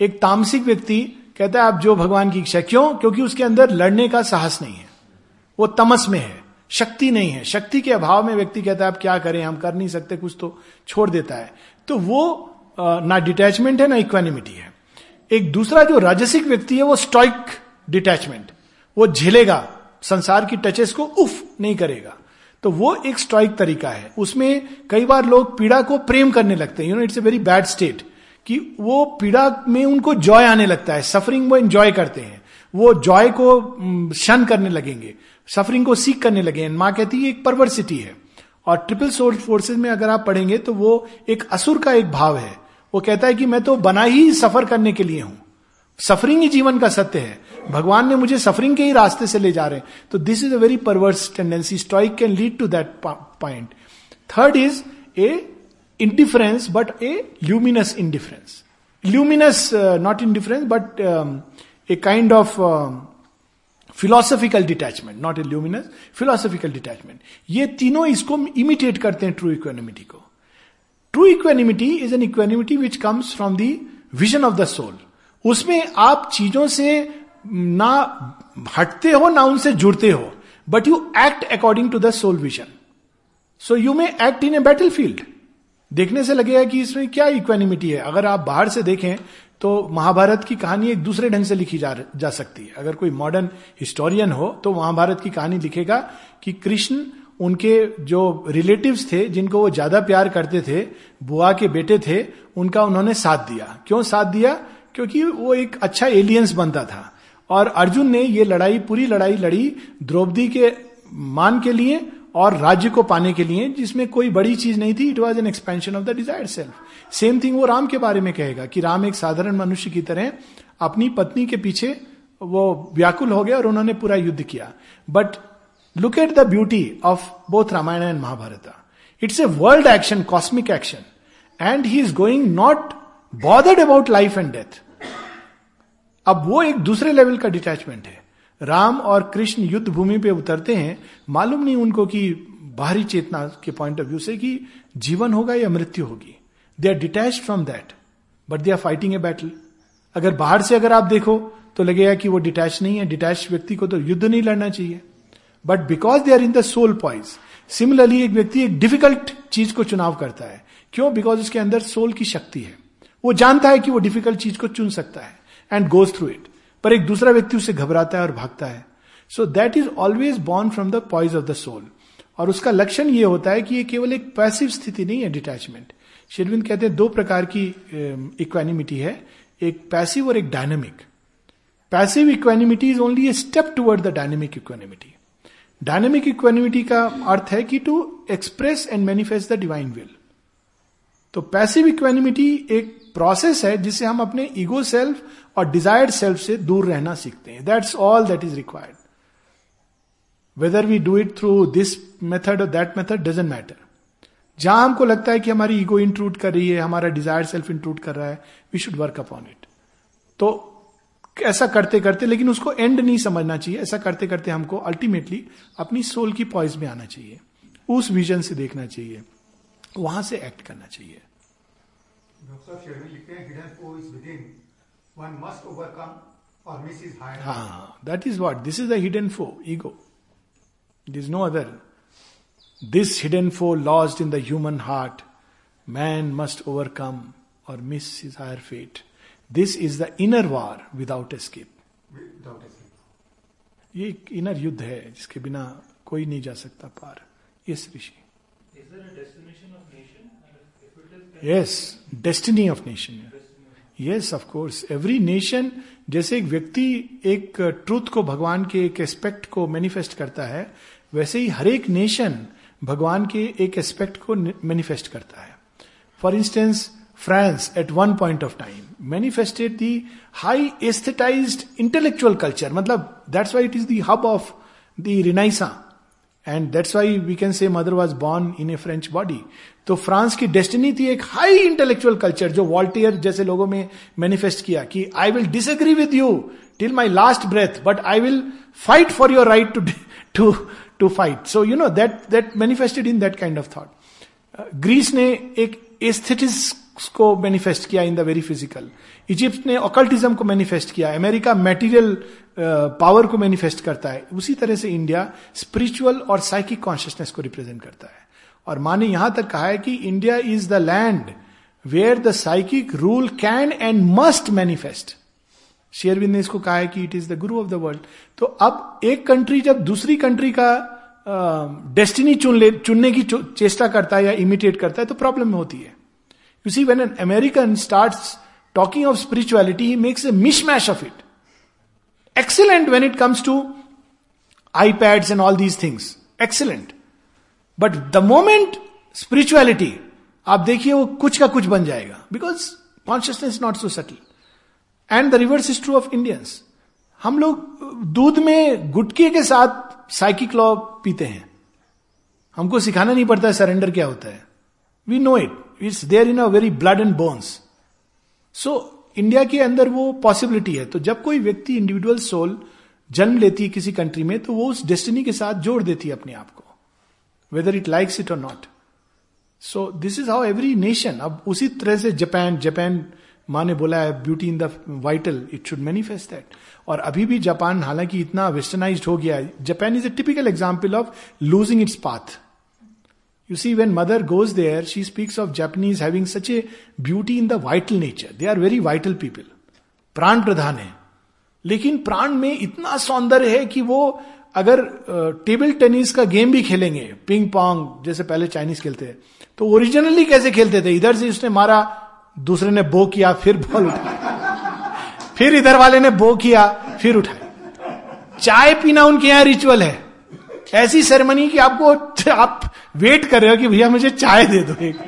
एक तामसिक व्यक्ति कहता है, आप जो भगवान की इच्छा क्यों? क्योंकि उसके अंदर लड़ने का साहस नहीं है। वो तमस में है, शक्ति नहीं है। शक्ति के अभाव में व्यक्ति कहता है, आप क्या करें? हम कर नहीं सकते, कुछ तो छोड़ देता है। तो वो ना डिटैचमेंट है, ना इक्वेनिमिटी है। एक दूसरा जो राजसिक व्यक्ति है, वो स्टॉइक डिटैचमेंट वो झेलेगा, संसार की टचेस को उफ नहीं करेगा। तो वो एक स्ट्राइक तरीका है। उसमें कई बार लोग पीड़ा को प्रेम करने लगते हैं। You know it's a very bad state कि वो पीड़ा में उनको जॉय आने लगता है सफरिंग वो एंजॉय करते हैं। वो जॉय को शन करने लगेंगे सफरिंग को सीख करने लगे। माँ कहती है एक परवर्सिटी है। और ट्रिपल सोल फोर्सेज में अगर आप पढ़ेंगे तो वो एक असुर का एक भाव है। वो कहता है कि मैं तो बना ही सफ़र करने के लिए हूँ। सफरिंग ही जीवन का सत्य है। भगवान ने मुझे सफरिंग के ही रास्ते से ले जा रहे हैं। तो this is a very perverse tendency stoic can lead to that point third is a indifference but a luminous indifference luminous not indifference but a kind of philosophical detachment not a luminous philosophical detachment ये तीनों इसको imitate करते हैं true equanimity को. True equanimity is an equanimity which comes from the vision of the soul उसमें आप चीज़ों से ना हटते हो, ना उनसे जुड़ते हो but you act according to the soul vision so you may act in a battlefield देखने से लगेगा कि इसमें क्या इक्वेनिमिटी है। अगर आप बाहर से देखें तो महाभारत की कहानी एक दूसरे ढंग से लिखी जा, जा सकती है। अगर कोई मॉडर्न हिस्टोरियन हो तो महाभारत की कहानी लिखेगा कि कृष्ण उनके जो रिलेटिव्स थे जिनको वो ज़्यादा प्यार करते थे बुआ के बेटे थे उनका उन्होंने साथ दिया। क्यों साथ दिया? क्योंकि वो एक अच्छा एलियंस बनता था। और अर्जुन ने ये लड़ाई पूरी लड़ाई लड़ी द्रौपदी के मान के लिए और राज्य को पाने के लिए जिसमें कोई बड़ी चीज़ नहीं थी it was an expansion of the desire self same thing वो राम के बारे में कहेगा कि राम एक साधारण मनुष्य की तरह अपनी पत्नी के पीछे वो व्याकुल हो गया और उन्होंने पूरा युद्ध किया। But look at the beauty of both Ramayan and Mahabharat it's a world action cosmic action and he is going not bothered about life and death अब वो एक दूसरे लेवल का डिटैचमेंट है। राम और कृष्ण युद्ध भूमि पे उतरते हैं, मालूम नहीं उनको कि बाहरी चेतना के पॉइंट ऑफ़ व्यू से कि जीवन होगा या मृत्यु होगी। They are detach from that but they are fighting a battle अगर बाहर से अगर आप देखो तो लगेगा कि वो डिटैच नहीं है। डिटैच व्यक्ति को तो युद्ध नहीं लड़ना चाहिए। But because they are in the soul poise similarly एक व्यक्ति एक डिफ़िकल्ट चीज़ को चुनाव करता है। क्यों? बिकॉज़ उसके अंदर सोल की शक्ति है। वो जानता है कि वो डिफ़िकल्ट चीज़ को चुन सकता है एंड गोज थ्रू इट पर एक दूसरा व्यक्ति उससे घबराता है और भागता है। So that is always born from the poise of the soul और उसका लक्षण ये होता है कि ये केवल एक पैसिव स्थिति नहीं है डिटैचमेंट शेरविंद कहते हैं दो प्रकार की इक्वेनिमिटी है, एक पैसिव और एक dynamic passive equanimity is only a step toward the dynamic equanimity dynamic equanimity का अर्थ है कि to express and manifest the divine will तो पैसिव इक्वेनिमिटी एक प्रोसेस है जिसे हम अपने ईगो सेल्फ और डिजायर्ड सेल्फ से दूर रहना सीखते हैं। That's all that is required whether we do it through this method or that method doesn't matter जहाँ हमको लगता है कि हमारी ईगो इंट्रूड कर रही है, हमारा डिज़ायर सेल्फ इंट्रूड कर रहा है we should work upon it तो ऐसा करते करते, लेकिन उसको एंड नहीं समझना चाहिए। ऐसा करते करते हमको अल्टीमेटली अपनी सोल की पॉइस में आना चाहिए। उस विजन से देखना चाहिए। वहाँ से एक्ट करना चाहिए। हैं one must overcome or miss his higher हाँ that is what this is the hidden foe ego it is no other this hidden foe lodged in the human heart man must overcome or miss his higher fate this is the inner war without escape without escape ये एक inner युद्ध है जिसके बिना कोई नहीं जा सकता पार। Yes Rishi Is there a destination of nation? And if it is, yes destiny of nation yes of course every nation जैसे एक व्यक्ति एक ट्रूथ को भगवान के एक एस्पेक्ट को मैनिफेस्ट करता है, वैसे ही हर एक नेशन भगवान के एक एस्पेक्ट को मैनिफेस्ट करता है। For instance France at one point of time manifested the high aesthetise intellectual culture मतलब that's why it is the hub of the renaissance and that's why we can say mother was born in a French body तो France की destiny थी एक high intellectual culture जो Voltaire जैसे लोगों में manifest किया कि I will disagree with you till my last breath but I will fight for your right to to to fight so you know that that manifested in that kind of thought Greece ने एक aesthetics को manifest किया in the very physical Egypt ने occultism को manifest किया. America material power को manifest करता है. उसी तरह से इंडिया स्पिरिचुअल और साइकिक कॉन्शियसनेस को रिप्रेजेंट करता है. और माँ ने यहाँ तक कहा है कि India is the land where the psychic rule can and must manifest Sri Aurobindo ने इसको कहा है कि it is the guru of the world तो अब एक कंट्री जब दूसरी कंट्री का डेस्टिनी चुन ले, चुनने की चेष्टा करता है या इमिटेट करता है तो प्रॉब्लम होती है। You see when an American start talking of spirituality he makes a mish mash of it excellent when it comes to iPads and all these things excellent but the moment spirituality आप देखिए वो कुछ का कुछ बन जाएगा। Because consciousness not so subtle and the reverse is true of Indians हम लोग, दूध में गुटके के साथ साइकिक लॉ पीते हैं। हमको सिखाना नहीं पड़ता है सरेंडर क्या होता है। We know it it's there in a very blood and bones so India के अंदर वो पॉसिबिलिटी है। तो जब कोई व्यक्ति इंडिविजुअल सोल जन्म लेती है किसी कंट्री में तो वो उस डेस्टिनी के साथ जोड़ देती है अपने आप को। Whether it likes it or not so this is how every nation अब उसी तरह से जापान जापान माँ ने बोला है beauty in the vital it should manifest that और अभी भी जापान हालाँकि इतना वेस्टर्नाइज हो गया है Japan is a typical example of losing its path You see, when mother goes there, she speaks of Japanese having such a beauty in the vital nature. They are very vital people. प्राण प्रधान है लेकिन प्राण में इतना सौंदर्य है कि वो अगर टेबल टेनिस का गेम भी खेलेंगे, पिंग पोंग, जैसे पहले चाइनीज़ खेलते हैं तो ओरिजिनली कैसे खेलते थे? इधर से उसने मारा, दूसरे ने बो किया, फिर बॉल उठाया फिर इधर वाले ने बो किया, फिर उठाया चाय पीना उनके यहाँ रिचुअल है। ऐसी सेरेमनी कि आपको, आप वेट कर रहे हो कि भैया मुझे चाय दे दो एक।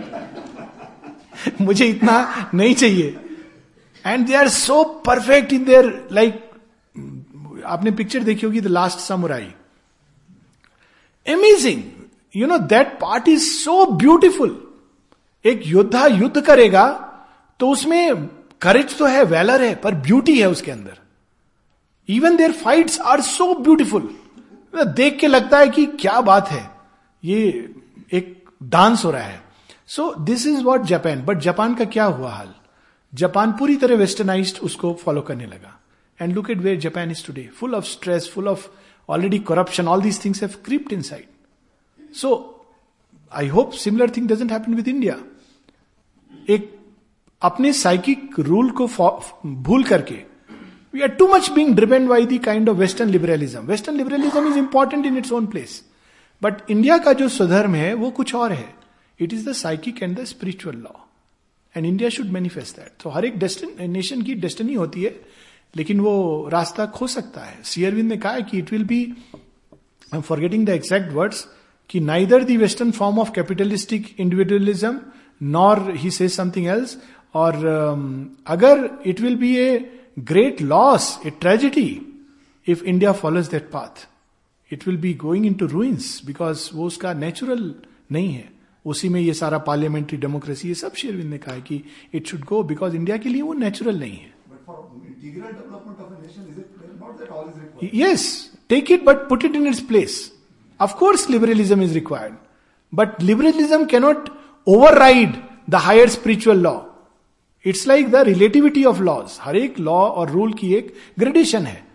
मुझे इतना नहीं चाहिए। And they are so perfect in their like आपने पिक्चर देखी होगी the last samurai amazing you know that part is so beautiful एक योद्धा युद्ध करेगा तो उसमें करेज तो है वेलर है, पर ब्यूटी है उसके अंदर. Even their fights are so beautiful देख के लगता है कि क्या बात है। ये एक डांस हो रहा है। So this is what Japan but Japan का क्या हुआ हाल? जापान पूरी तरह वेस्टर्नाइज उसको फॉलो करने लगा। And look at where Japan is today full of stress full of already corruption all these things have crept inside so I hope similar thing doesn't happen with India एक अपने psychic rule को भूल करके we are too much being depend by the kind of western liberalism western liberalism is important in its own place but India का जो स्वधर्म है, वो कुछ और है. It is the psychic and the spiritual law and India should manifest that तो हर एक नेशन की डेस्टिनी होती है लेकिन वो रास्ता खो सकता है। सीयरविंद ने कहा कि it will be I am forgetting the exact words कि neither the western form of capitalistic individualism nor he say something else और um, अगर it will be a great loss a tragedy if India follows that path it will be going into ruins because वो उसका natural नहीं है। उसी में ये सारा पार्लियामेंट्री डेमोक्रेसी ये सब शेरविंद ने कहा है कि it should go because India के लिए वो नेचुरल नहीं है। Yes take it but put it in its place of course liberalism is required but liberalism cannot override the higher spiritual law it's like the relativity of laws हर एक law और rule की एक gradation है.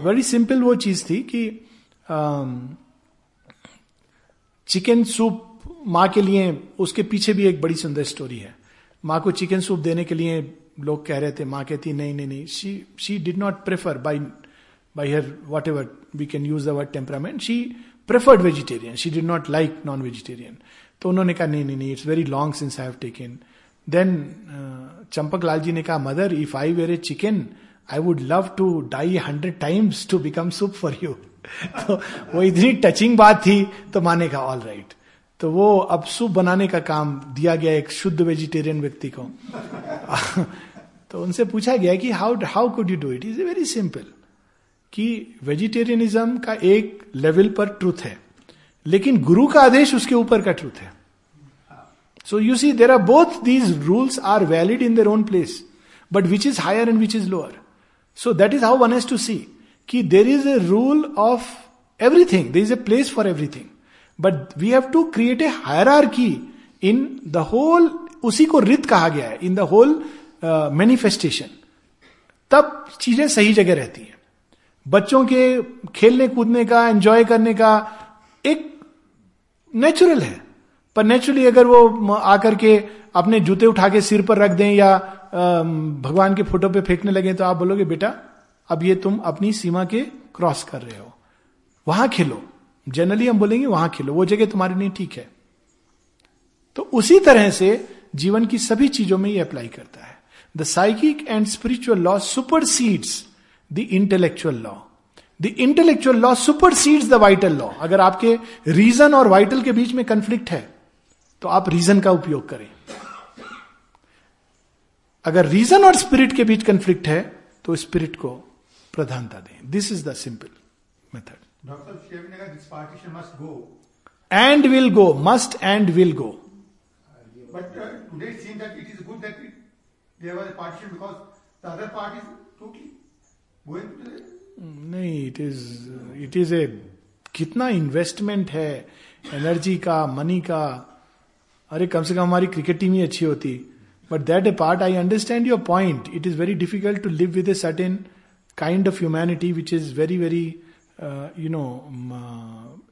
Very simple वो चीज़ थी कि chicken um, soup माँ के लिए उसके पीछे भी एक बड़ी सुंदर स्टोरी है। माँ को चिकन सूप देने के लिए लोग कह रहे थे, माँ कहती, नहीं नहीं नहीं she she did not prefer by by her whatever we can use the word temperament she preferred vegetarian she did not like non vegetarian तो उन्होंने कहा, नहीं नहीं नहीं it's very long since I have taken then Champak Lal ji ने कहा mother if I were a chicken I would love to die hundred times to become soup for you तो वो इतनी टचिंग बात थी तो माने कहा ऑल राइट तो वो अब सूप बनाने का काम दिया गया एक शुद्ध वेजिटेरियन व्यक्ति को। [laughs] तो उनसे पूछा गया कि how how could you do it is a very simple कि वेजिटेरियनिज्म का एक लेवल पर ट्रूथ है। लेकिन गुरु का आदेश उसके ऊपर का ट्रूथ है। So you see there are both these rules are valid in their own place but which is higher and which is lower so that is how one has to see कि there is a rule of everything there is a place for everything but we have to create a hierarchy in the whole उसी को रित कहा गया है in the whole manifestation तब चीज़ें सही जगह रहती है। बच्चों के खेलने कूदने का एंजॉय करने का एक नेचुरल है। पर नेचुरली अगर वो आकर के अपने जूते उठा के सिर पर रख दें या भगवान के फ़ोटो पे फेंकने लगे तो आप बोलोगे, बेटा, अब ये तुम अपनी सीमा के क्रॉस कर रहे हो। वहाँ खेलो। जनरली हम बोलेंगे, वहाँ खेलो, वो जगह तुम्हारे लिए ठीक है. तो उसी तरह से जीवन की सभी चीज़ों में ये अप्लाई करता है। The psychic and spiritual law supersedes the intellectual law the intellectual law supersedes the vital law अगर आपके रीजन और वाइटल के बीच में कंफ्लिक्ट है तो आप रीजन का उपयोग करें। अगर रीजन और स्पिरिट के बीच कंफ्लिक्ट है तो स्पिरिट को प्रधानता दें। This is the simple method and will go must and will go but today seen that it is good that there was a partition because the other part is totally going to नहीं it is it is a कितना investment है energy का money का। अरे कम से कम हमारी क्रिकेट टीम ही अच्छी होती। But that a part I understand your point it is very difficult to live with a certain kind of humanity which is very very you know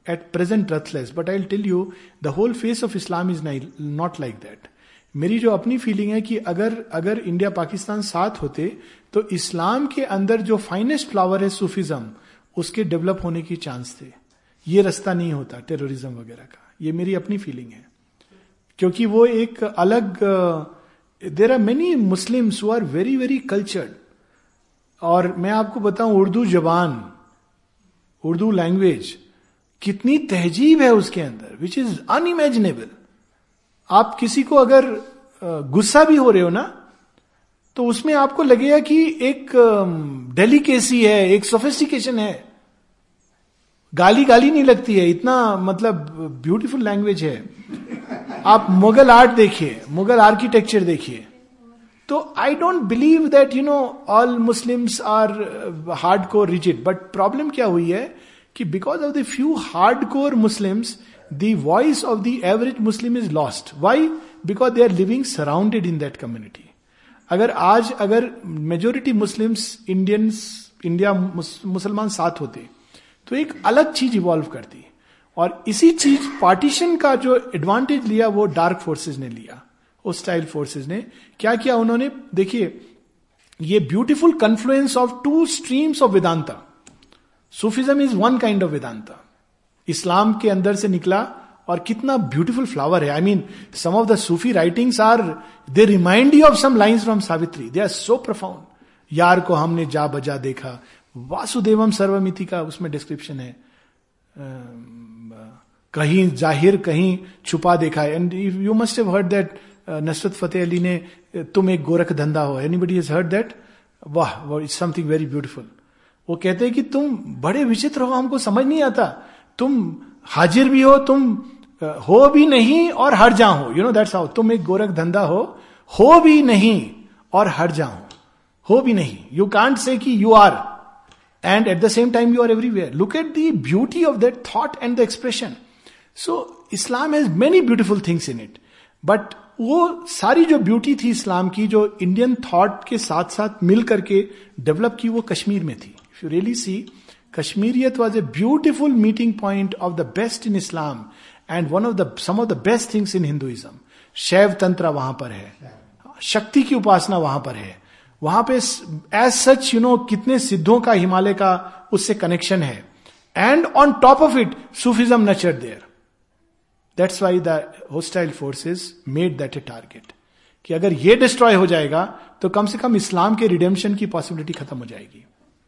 at present ruthless but I tell you the whole face of Islam is not like that मेरी जो अपनी feeling है कि अगर अगर India Pakistan साथ होते तो इस्लाम के अंदर जो फाइनेस्ट फ्लावर है सूफिज्म उसके डेवलप होने की चांस थे। ये रास्ता नहीं होता टेररिज्म वगैरह का। ये मेरी अपनी फीलिंग है। क्योंकि वो एक अलग there are many Muslims who are very very cultured और मैं आपको बताऊँ, उर्दू जबान उर्दू लैंग्वेज कितनी तहजीब है उसके अंदर विच इज़ अनइमेजिनेबल आप किसी को अगर गुस्सा भी हो रहे हो ना तो उसमें आपको लगेगा कि एक डेलिकेसी है, एक सोफिस्टिकेशन है। गाली गाली नहीं लगती है, इतना मतलब ब्यूटीफुल लैंग्वेज है। आप मुगल आर्ट देखिए, मुगल आर्किटेक्चर देखिए। तो I don't believe that you know all Muslims are hard core rigid but problem क्या हुई है कि because of the few hard core Muslims the voice of the average Muslim is lost. Why? Because they are living surrounded in that community. अगर आज, अगर majority Muslims Indians India मुसलमान साथ होते तो एक अलग चीज़ इवॉल्व करती और इसी चीज़ पार्टीशन का जो एडवांटेज लिया, वो डार्क फोर्सेस ने लिया उस स्टाइल फोर्सेस ने। क्या किया उन्होंने? देखिए, ये beautiful confluence of two streams of Vedanta sufism is one kind of Vedanta Islam के अंदर से निकला और कितना ब्यूटीफुल फ्लावर है। I mean some of the sufi writings are they remind you of some lines from Savitri they are so profound यार को हमने जा बजा देखा। वासुदेवम सर्वमिति का उसमें डिस्क्रिप्शन है। कहीं ज़ाहिर, कहीं छुपा देखा। And you must have heard that Nusrat Fateh Ali ने तुम एक गोरख धंधा हो. एनीबडी हैज़ हर्ड दैट वाह इट्स समथिंग वेरी ब्यूटिफुल वो कहते हैं कि तुम बड़े विचित्र हो, हमको समझ नहीं आता। तुम हाजिर भी हो, तुम हो भी नहीं और हर जा हो। यू नो दैट्स हाउ तुम एक गोरख धंधा हो हो भी नहीं और हर जा हो। हो भी नहीं। यू कांट से कि you are and at the same time you are everywhere look at the beauty of that thought and the expression so Islam has many beautiful things in it but वो सारी जो beauty थी Islam की, जो Indian thought के साथ साथ मिल करके डेवलप की, वो कश्मीर में थी। You really see Kashmiriyat was a beautiful meeting point of the best in Islam and one of the some of the best things in Hinduism Shaiva Tantra वहाँ पर है। शक्ति की उपासना वहाँ पर है। वहाँ पे एज सच यू नो कितने सिद्धों का हिमालय का उससे कनेक्शन है। And on top of it sufism nurture there That's why the hostile forces made that a target कि अगर ये डिस्ट्रॉय हो जाएगा तो कम से कम इस्लाम के रिडेम्पशन की पॉसिबिलिटी खत्म हो जाएगी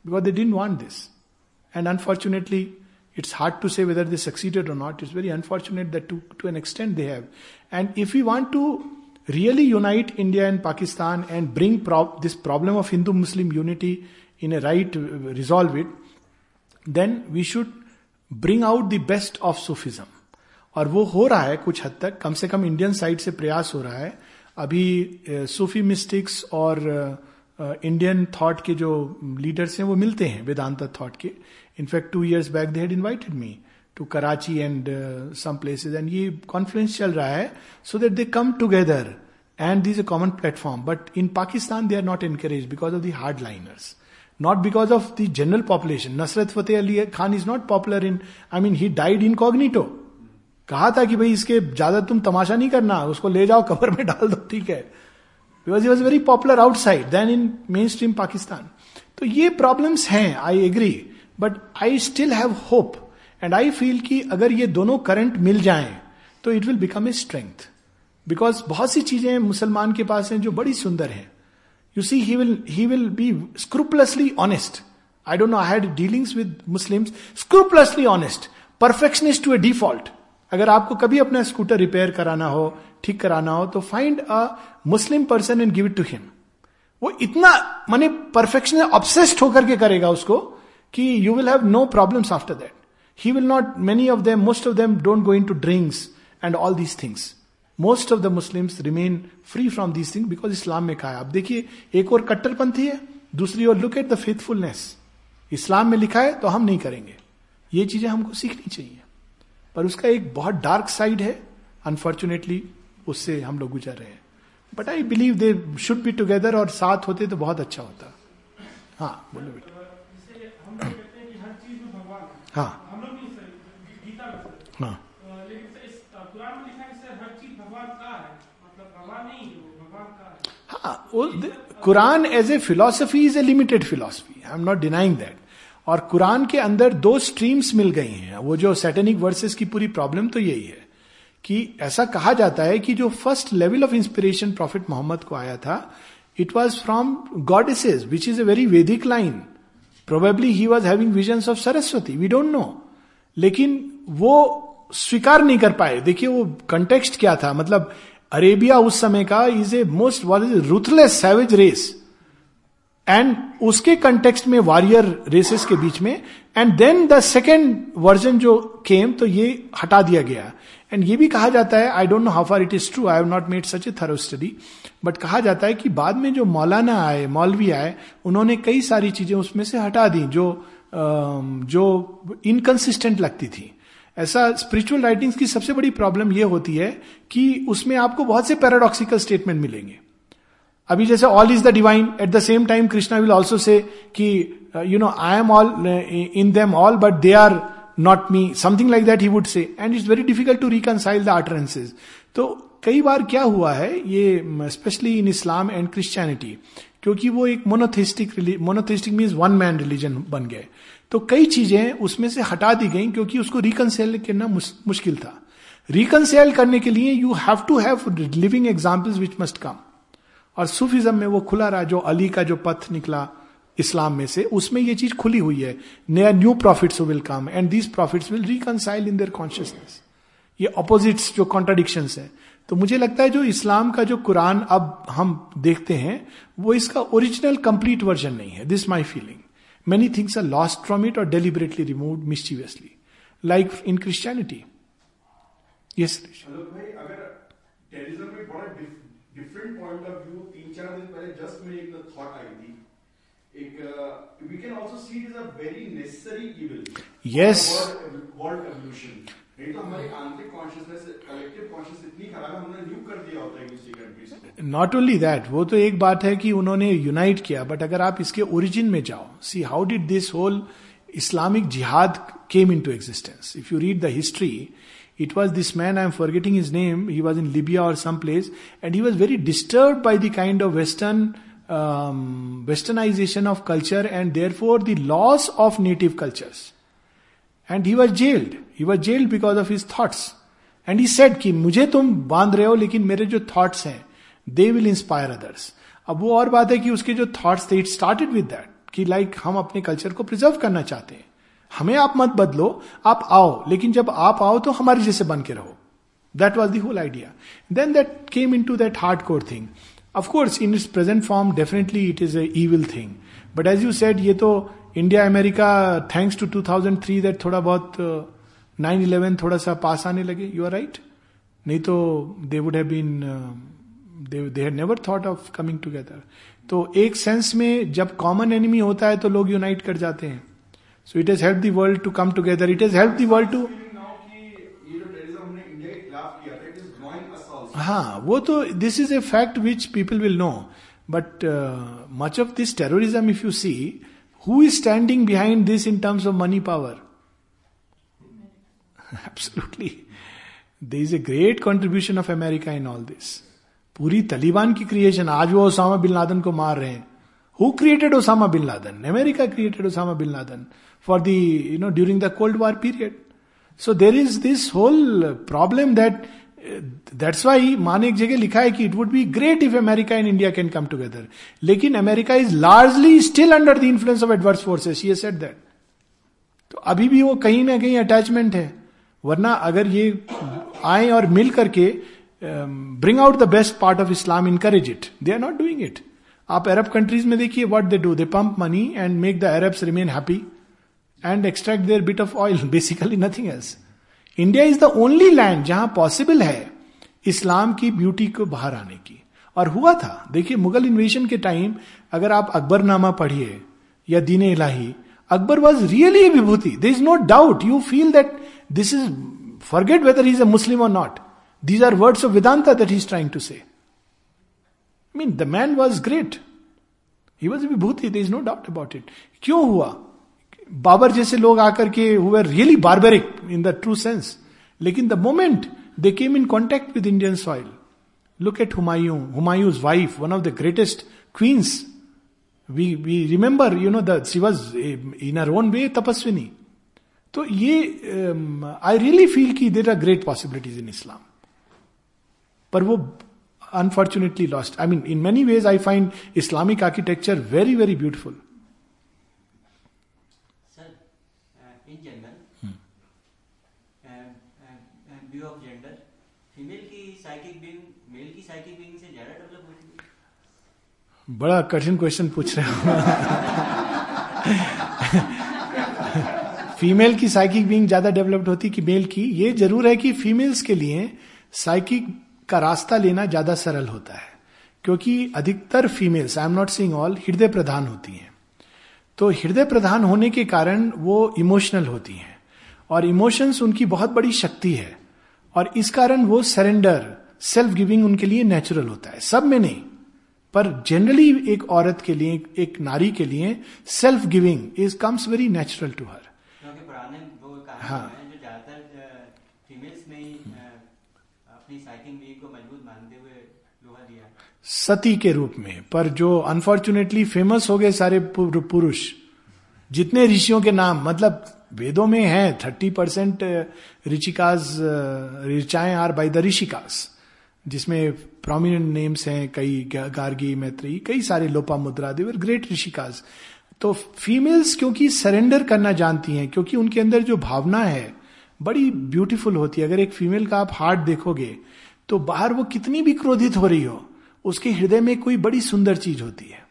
because they didn't want this And unfortunately, It's hard to say whether they succeeded or not. It's very unfortunate that to, to an extent they have. And if we want to really unite India and Pakistan and bring pro- this problem of Hindu Muslim unity in a right, resolve it, then we should bring out the best of Sufism. और वो हो रहा है कुछ हद तक कम से कम इंडियन साइड से प्रयास हो रहा है अभी सूफी मिस्टिक्स और इंडियन थॉट के जो लीडर्स हैं वो मिलते हैं वेदांत थॉट के in fact two years back they had invited me to Karachi and some places and ये कॉन्फ्रेंस चल रहा है so that they come together and this a common platform but in Pakistan they are not encourage because of the hard liners not because of the general population. Nasrat Fateh Ali Khan is not popular in, I mean, he died incognito. कहा था कि भाई इसके ज़्यादा तुम तमाशा नहीं करना, उसको ले जाओ, कवर में डाल दो, ठीक है। Because he was very popular outside then in mainstream Pakistan तो ये प्रॉब्लम्स हैं I agree but I still have hope and I feel कि अगर ये दोनों करंट मिल जाएँ तो it will become a strength because बहुत सी चीज़ें मुसलमान के पास हैं जो बड़ी सुंदर हैं। You see he will he will be scrupulously honest I don't know I had dealings with Muslims scrupulously honest perfectionist to a default अगर आपको कभी अपना स्कूटर रिपेयर कराना हो, ठीक कराना हो तो find a Muslim person and give it to him वो इतना, माने परफेक्शन ऑब्सेस्ड होकर के करेगा उसको कि you will have no problems after that he will not many of them most of them don't go into drinks and all these things most of the Muslims remain free from these thing because Islam में कहा है। आप देखिए, एक और कट्टरपंथी है, दूसरी ओर look at the faithfulness Islam में लिखा है तो हम नहीं करेंगे। ये चीज़ें हमको सीखनी चाहिए। पर उसका एक बहुत डार्क साइड है। अनफॉर्चुनेटली उससे हम लोग गुजर रहे हैं। But I believe they should be together और साथ होते तो बहुत अच्छा होता। हाँ बोलो बेटा। हाँ। हाँ। हाँ Quran as a philosophy is a limited philosophy I am not denying that और कुरान के अंदर दो स्ट्रीम्स मिल गई हैं। वो जो सेटेनिक वर्सेस की पूरी प्रॉब्लम तो यही है कि ऐसा कहा जाता है कि जो first level of inspiration prophet Mohammed को आया था it was from goddesses which is a very Vedic line probably he was having vision of Saraswati we don't know लेकिन वो स्वीकार नहीं कर पाए। देखिए वो कंटेक्स्ट क्या था? मतलब अरेबिया उस समय का is a most was is ruthless savage race and उसके कंटेक्स्ट में वॉरियर रेसेस के बीच में and then the second version जो केम तो ये हटा दिया गया। एंड ये भी कहा जाता है I don't know how far it is true I have not made such a thorough study but कहा जाता है कि बाद में जो मौलाना आए, मौलवी आए, उन्होंने कई सारी चीज़ें उसमें से हटा दी, जो जो इनकन्सिस्टेंट लगती थी। ऐसा स्पिरिचुअल राइटिंग्स की सबसे बड़ी प्रॉब्लम यह होती है कि उसमें आपको बहुत से पैराडॉक्सिकल स्टेटमेंट मिलेंगे। अभी जैसे all is the divine at the same time Krishna will also say कि you know I am all in them all but they are not me something like that he would say and it's very difficult to reconcile the utterances तो कई बार क्या हुआ है, ये specially in Islam and Christianity क्योंकि वो एक monotheistic monotheistic means one man religion बन गए। तो कई चीज़ें उसमें से हटा दी गई क्योंकि उसको रिकनसेल करना मुश्किल था। रिकनसेल करने के लिए you have to have living examples which must come और सूफिज्म में वो खुला रहा जो अली का जो पथ निकला इस्लाम में से, उसमें ये चीज़ खुली हुई है। नया new prophets will come and these prophets will reconcile in their consciousness ये अपोजिट्स जो कॉन्ट्राडिक्शन है। तो मुझे लगता है जो इस्लाम का जो कुरान अब हम देखते हैं, वो इसका ओरिजिनल कंप्लीट वर्जन नहीं है। This my feeling many things are lost from it और deliberately remove mischievously like in Christianity yes different point of view तीन चार दिन पहले जस्ट मेरी एक थॉट आई थी। एक we can also see it is a very necessary evil yes world evolution नहीं तो हमारी आंतरिक कॉन्शियसनेस कलेक्टिव कॉन्शियस इतनी खराब है हमने न्यू कर दिया होता है किसी कंट्री नॉट ओनली दैट वो तो एक बात है कि उन्होंने यूनाइट किया बट अगर आप इसके ओरिजिन में जाओ see how did this whole Islamic jihad came into existence if you read the history It was this man, I'm forgetting his name, he was in Libya or someplace, and he was very disturbed by the kind of Western um, westernization of culture and therefore the loss of native cultures. And he was jailed. He was jailed because of his thoughts. And he said कि मुझे तुम बांध रहे हो लेकिन मेरे जो thoughts हैं दे विल इंस्पायर अदर्स अब वो और बात है कि उसके जो थॉट्स थे इट स्टार्टेड विद दैट कि लाइक like, हम अपने कल्चर को प्रिजर्व करना चाहते हैं हमें आप मत बदलो आप आओ लेकिन जब आप आओ तो हमारे जैसे बन के रहो। That was the whole idea then that came in to that hard core thing of course in its present form definitely it is a will thing but as you said ये तो India America thanks to 2003 that थोड़ा बहुत nine uh, eleven थोड़ा सा पास आने लगे। You are right नहीं तो they would have been they had never thought of coming together तो एक सेंस में जब कॉमन एनिमी होता है तो लोग यूनाइट कर जाते हैं। So it is help the world to come together it is help the world to हाँ वो तो this is a fact which people will know but much of this terrorism if you see who is standing behind this in terms of money power absolutely there is a great contribution of America in all this पूरी तलीबान की creation आज वो Osama bin Laden को मार रहे हैं. Who created Osama bin Laden America created Osama bin Laden for the you know during the cold war period so there is this whole problem that that's why माँ ने एक जगह लिखा है कि it would be great if America and India can come together लेकिन America is largely still under the influence of adverse forces ये set that तो अभी भी वो कहीं ना कहीं अटैचमेंट है। वरना अगर ये आए और मिल करके bring out the best part of Islam encourage it they are not doing it आप अरब कंट्रीज़ में देखिए what they do they pump money and make the Arabs remain happy and extract their bit of oil basically nothing else India is the only land जहाँ possible है इस्लाम की beauty को बाहर आने की। और हुआ था, देखिए मुगल इन्वेशन के टाइम अगर आप अकबरनामा पढ़िए या Din Ilahi, Akbar was really vibhuti. There is no doubt you feel that this is forget whether is a Muslim or not these are words of Vedanta that is trying to say mean the man was great he was vibhuti there is no doubt about it क्यों हुआ? बाबर जैसे लोग आकर के हुए really barbaric in the true sense लेकिन the moment they came in contact with Indian soil look at Humayun Humayun's wife one of the greatest queens we we remember you know the was in her own way tapasvini तो ये I really feel की there are great possibilities in Islam पर वो unfortunately lost I mean in many ways I find Islamic architecture very very beautiful बड़ा कठिन question पूछ रहे हो। फीमेल की साइकिक बीइंग ज़्यादा डेवलप्ड होती कि मेल की? ये ज़रूर है कि फीमेल्स के लिए साइकिक का रास्ता लेना ज़्यादा सरल होता है, क्योंकि अधिकतर females I am not seeing all हृदय प्रधान होती हैं। तो हृदय प्रधान होने के कारण वो इमोशनल होती हैं, और इमोशंस उनकी बहुत बड़ी शक्ति है, और इस कारण वो सरेंडर सेल्फ गिविंग उनके लिए नेचुरल होता है। सब में नहीं। पर जनरली एक औरत के लिए एक नारी के लिए self giving is comes very natural to her हाँ। सती के रूप में। पर जो अनफॉर्चुनेटली फ़ेमस हो गए सारे पुरुष जितने ऋषियों के नाम मतलब वेदों में है थर्टी परसेंट ऋचिकाज ऋचाएँ आर बाय द ऋषिकास जिसमें प्रोमिनेंट नेम्स हैं, कई गार्गी, मैत्री, कई सारे लोपा मुद्रा देवर ग्रेट ऋषिकाज तो फीमेल्स क्योंकि सरेंडर करना जानती हैं, क्योंकि उनके अंदर जो भावना है, बड़ी ब्यूटीफुल होती है। अगर एक फीमेल का आप हार्ट देखोगे तो बाहर वो कितनी भी क्रोधित हो रही हो, उसके हृदय में कोई बड़ी सुंदर चीज़ होती है।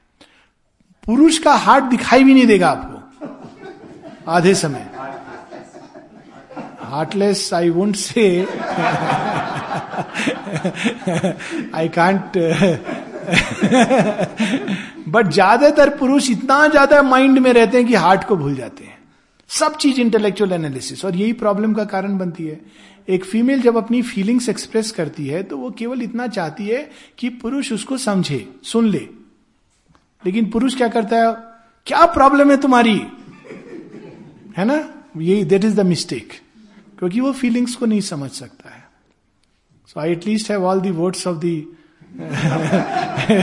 पुरुष का हार्ट दिखाई भी नहीं देगा आपको। आधे समय। Heartless I won't say I can't but ज़्यादातर पुरुष इतना ज़्यादा माइंड में रहते हैं कि हार्ट को भूल जाते हैं। सब चीज़ इंटेलेक्चुअल एनालिसिस और यही प्रॉब्लम का कारण बनती है। एक फीमेल जब अपनी फीलिंग्स एक्सप्रेस करती है तो वो केवल इतना चाहती है कि पुरुष उसको समझे, सुन ले। लेकिन पुरुष क्या करता है? क्या प्रॉब्लम है तुम्हारी? है ना? यही देट इज़ द मिस्टेक क्योंकि वो फीलिंग्स को नहीं समझ सकता। है so I at least have all the words of the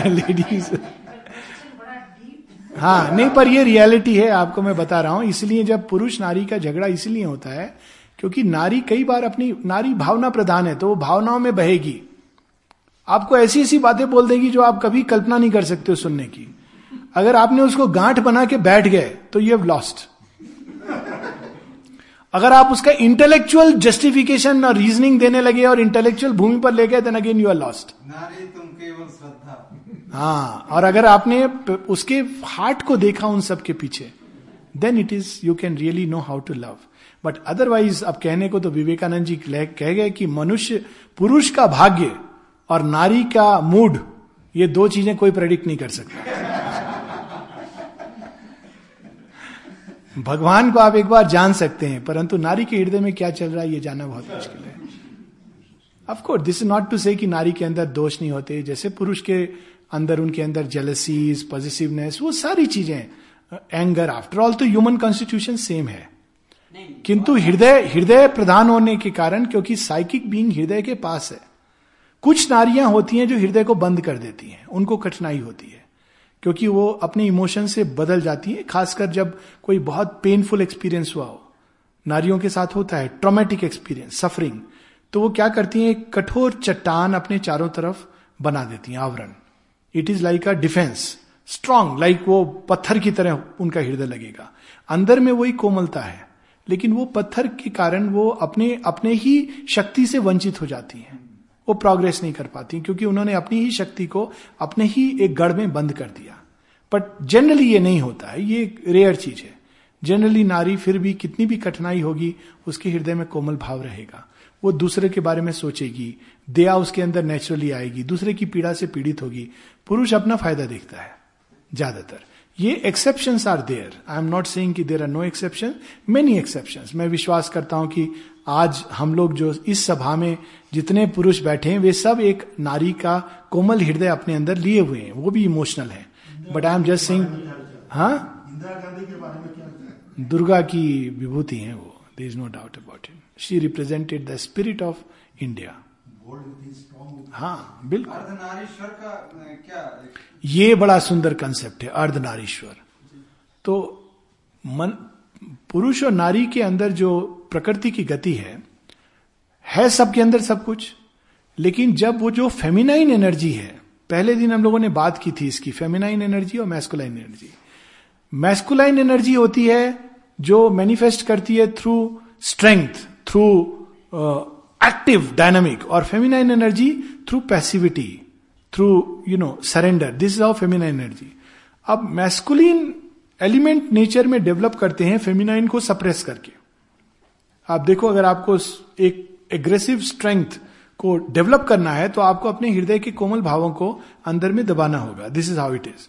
ladies हाँ नहीं, पर ये रियलिटी है, आपको मैं बता रहा हूँ। इसलिए जब पुरुष नारी का झगड़ा इसलिए होता है, क्योंकि नारी कई बार अपनी, नारी भावना प्रधान है तो वो भावनाओं में बहेगी। आपको ऐसी ऐसी बातें बोल देगी जो आप कभी कल्पना नहीं कर सकते हो सुनने की। अगर आपने उसको गांठ बना के बैठ गए तो यू हैव लॉस्ट अगर आप उसका इंटेलेक्चुअल जस्टिफिकेशन और रीजनिंग देने लगे और इंटेलेक्चुअल भूमि पर ले गए then again you are lost तुम केवल श्रद्धा। हाँ और अगर आपने उसके हार्ट को देखा उन सब के पीछे then it is you can really know how to love but otherwise अब कहने को तो विवेकानंद जी कह गए कि मनुष्य पुरुष का भाग्य और नारी का मूड ये दो चीज़ें कोई प्रेडिक्ट नहीं कर सकता। भगवान को आप एक बार जान सकते हैं, परंतु नारी के हृदय में क्या चल रहा है, ये जानना बहुत मुश्किल है। Of course this is not to say कि नारी के अंदर दोष नहीं होते, जैसे पुरुष के अंदर, उनके अंदर जेलसीज पॉजिटिवनेस वो सारी चीज़ें एंगर आफ्टर ऑल तो ह्यूमन कॉन्स्टिट्यूशन सेम है। किंतु हृदय हृदय प्रधान होने के कारण, क्योंकि साइकिक बींग हृदय के पास है, कुछ नारियाँ होती हैं जो हृदय को बंद कर देती हैं, उनको कठिनाई होती है। क्योंकि वो अपने इमोशन से बदल जाती है, खासकर जब कोई बहुत पेनफुल एक्सपीरियंस हुआ हो। नारियों के साथ होता है ट्रोमेटिक एक्सपीरियंस सफरिंग तो वो क्या करती हैं कठोर चट्टान अपने चारों तरफ़ बना देती हैं, आवरण। It is like a defence strong like वो पत्थर की तरह उनका हृदय लगेगा। अंदर में वही कोमलता है, लेकिन वो पत्थर के कारण वो अपने अपने ही शक्ति से वंचित हो जाती हैं। वो प्रोग्रेस नहीं कर पाती, क्योंकि उन्होंने अपनी ही शक्ति को अपने ही एक गढ़ में बंद कर दिया। बट जनरली ये नहीं होता है, ये एक रेयर चीज़ है। जनरली नारी फिर भी कितनी भी कठिनाई होगी, उसके हृदय में कोमल भाव रहेगा। वो दूसरे के बारे में सोचेगी, दया उसके अंदर नेचुरली आएगी, दूसरे की पीड़ा से पीड़ित होगी। पुरुष अपना फ़ायदा देखता है, ज़्यादातर। ये exception are there I am not saying कि there are no exception many exception मैं विश्वास करता हूँ कि आज हम लोग जो इस सभा में जितने पुरुष बैठे हैं वे सब एक नारी का कोमल हृदय अपने अंदर लिए हुए हैं। वो भी इमोशनल है। But I am just saying हाँ? दुर्गा की विभूति है वो। There is no doubt about it she represented the spirit of India हाँ बिल्कुल। अर्धनारीश्वर का क्या ये बड़ा सुंदर कंसेप्ट है अर्धनारीश्वर। तो मन पुरुष और नारी के अंदर जो प्रकृति की गति है है सबके अंदर सब कुछ, लेकिन जब वो जो फेमिनाइन एनर्जी है, पहले दिन हम लोगों ने बात की थी इसकी फेमिनाइन एनर्जी और मैस्कुलाइन एनर्जी मैस्कुलाइन एनर्जी होती है जो मैनिफेस्ट करती है through strength through active dynamic और feminine energy through passivity through you know surrender this is our feminine energy अब मैस्कुलिन एलिमेंट नेचर में डेवलप करते हैं फेमिनाइन को सप्रेस करके। आप देखो, अगर आपको एक एग्रेसिव स्ट्रेंथ को डेवलप करना है तो आपको अपने हृदय के कोमल भावों को अंदर में दबाना होगा। This is how it is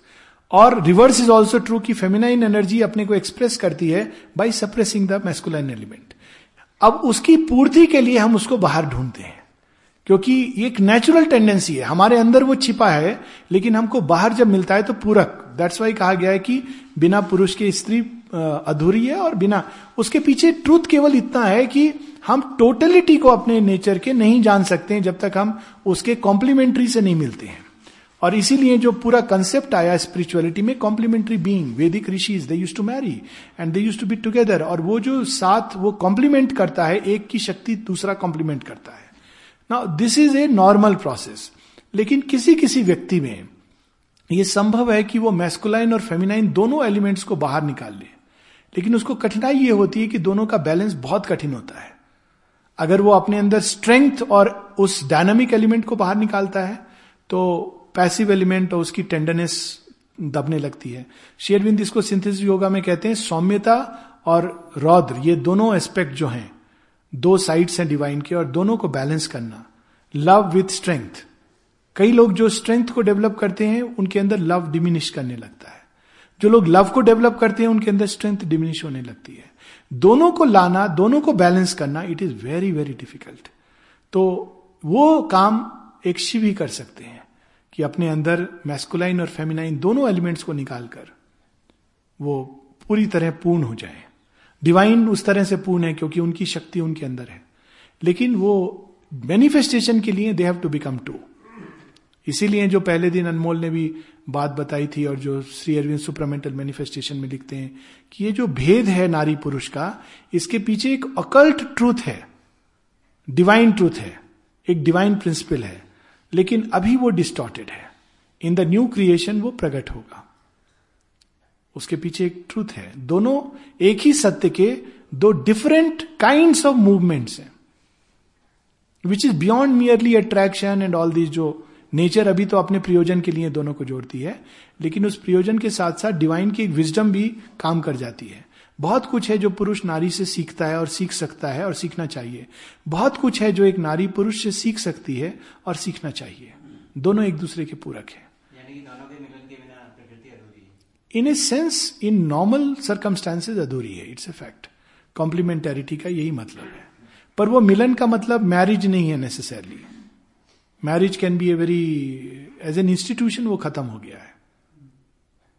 और रिवर्स इज़ ऑल्सो ट्रू कि फेमिनाइन एनर्जी अपने को एक्सप्रेस करती है by suppressing the masculine element अब उसकी पूर्ति के लिए हम उसको बाहर ढूंढते हैं। क्योंकि ये एक नेचुरल टेंडेंसी है। हमारे अंदर वो छिपा है, लेकिन हमको बाहर जब मिलता है तो पूरक दैट्स वाई कहा गया है कि बिना पुरुष के स्त्री अधूरी है और बिना, उसके पीछे ट्रूथ केवल इतना है कि हम टोटलिटी को अपने नेचर के नहीं जान सकते जब तक हम उसके कॉम्प्लीमेंट्री से नहीं मिलते हैं। और इसीलिए जो पूरा कंसेप्ट आया स्पिरिचुअलिटी में complementary being Vedic rishis they used to marry and they used to be together और वो जो साथ वो कॉम्प्लीमेंट करता है, एक की शक्ति दूसरा कॉम्प्लीमेंट करता है। Now this is a normal process लेकिन किसी किसी व्यक्ति में ये संभव है कि वो मैस्कुलाइन और फेमिनाइन दोनों एलिमेंट्स को बाहर निकाल ले। लेकिन उसको कठिनाई ये होती है कि दोनों का बैलेंस बहुत कठिन होता है। अगर वो अपने अंदर स्ट्रेंथ और उस डायनामिक एलिमेंट को बाहर निकालता है तो पैसिव एलिमेंट और उसकी टेंडरनेस दबने लगती है। शेयरविंद इसको सिंथेसिस योगा में कहते हैं सौम्यता और रौद्र। ये दोनों एस्पेक्ट जो हैं, दो साइड्स हैं डिवाइन के और दोनों को बैलेंस करना। लव विथ स्ट्रेंथ कई लोग जो स्ट्रेंथ को डेवलप करते हैं, उनके अंदर लव डिमिनिश करने लगता है। जो लोग लव को डेवलप करते हैं, उनके अंदर स्ट्रेंथ डिमिनिश होने लगती है। दोनों को लाना, दोनों को बैलेंस करना it is very very difficult तो वो काम एक शिव ही कर सकते हैं कि अपने अंदर मैस्कुलाइन और फेमिनाइन दोनों एलिमेंट्स को निकालकर वो पूरी तरह पूर्ण हो जाए। डिवाइन उस तरह से पूर्ण है क्योंकि उनकी शक्ति उनके अंदर है। लेकिन वो मैनिफेस्टेशन के लिए they have to become two इसीलिए जो पहले दिन अनमोल ने भी बात बताई थी और जो श्री अरविंद सुपरामेंटल मैनिफेस्टेशन में लिखते हैं कि ये जो भेद है नारी पुरुष का, इसके पीछे एक अकल्ट ट्रूथ है डिवाइन ट्रूथ है, एक डिवाइन प्रिंसिपल है, लेकिन अभी वो डिस्टॉर्टेड है। इन द न्यू क्रिएशन वो प्रकट होगा। उसके पीछे एक ट्रूथ है। दोनों एक ही सत्य के दो डिफरेंट काइंड ऑफ़ मूवमेंट्स हैं which is beyond merely attraction and all these जो नेचर अभी तो अपने प्रयोजन के लिए दोनों को जोड़ती है लेकिन उस प्रयोजन के साथ साथ डिवाइन की एक विजडम भी काम कर जाती है। बहुत कुछ है जो पुरुष नारी से सीखता है और सीख सकता है और सीखना चाहिए। बहुत कुछ है जो एक नारी पुरुष से सीख सकती है और सीखना चाहिए। दोनों एक दूसरे के पूरक है। In a sense in normal circumstances अधूरी है। इट्स ए फैक्ट कॉम्प्लीमेंटेरिटी का यही मतलब है। पर वो मिलन का मतलब मैरिज नहीं है necessarily marriage can be a very as an institution वो खत्म हो गया है।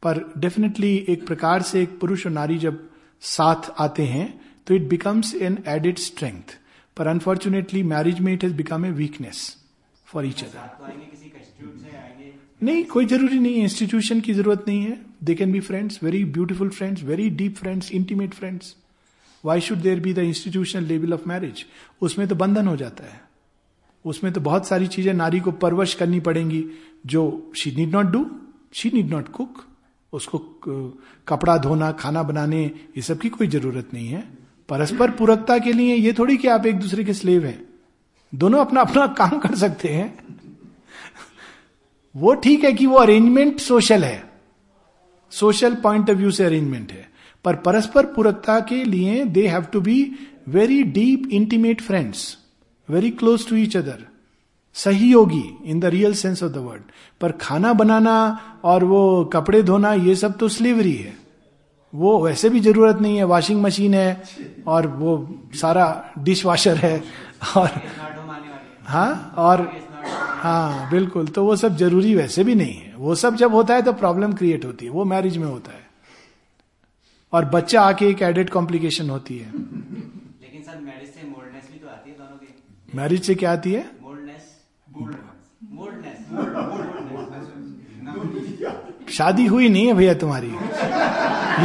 पर डेफिनेटली एक प्रकार से एक पुरुष और नारी जब साथ आते हैं तो it becomes an added strength पर अनफॉर्चुनेटली मैरिज में it has become a weakness for each other नहीं, कोई ज़रूरी नहीं है। इंस्टीट्यूशन की ज़रूरत नहीं है। They can be friends very beautiful friends very deep friends intimate friends why should there be the institutional level of marriage उसमें तो बंधन हो जाता है। उसमें तो बहुत सारी चीज़ें नारी को परवश करनी पड़ेंगी, जो she need not do she need not cook उसको कपड़ा धोना, खाना बनाने, ये सब की कोई ज़रूरत नहीं है। परस्पर पूरकता के लिए ये थोड़ी कि आप एक दूसरे के स्लेव हैं। दोनों अपना अपना काम कर सकते हैं। वो ठीक है कि वो अरेंजमेंट सोशल है। सोशल पॉइंट ऑफ़ व्यू से अरेंजमेंट है। पर परस्पर पूरकता के लिए they have to be very deep intimate friends very close to each other सहयोगी in the real sense of the word पर खाना बनाना और वो कपड़े धोना ये सब तो स्लीवरी है वो वैसे भी ज़रूरत नहीं है वॉशिंग मशीन है और वो सारा डिश वॉशर है और हाँ और हाँ बिल्कुल तो वो सब ज़रूरी वैसे भी नहीं है वो सब जब होता है तो प्रॉब्लम क्रिएट होती है वो मैरिज में होता है और बच्चा आके एक एडेड कॉम्प्लिकेशन होती है लेकिन सर मैरिज से मोल्डनेस भी तो आती है दोनों की मैरिज से क्या आती है? शादी हुई नहीं है भैया तुम्हारी।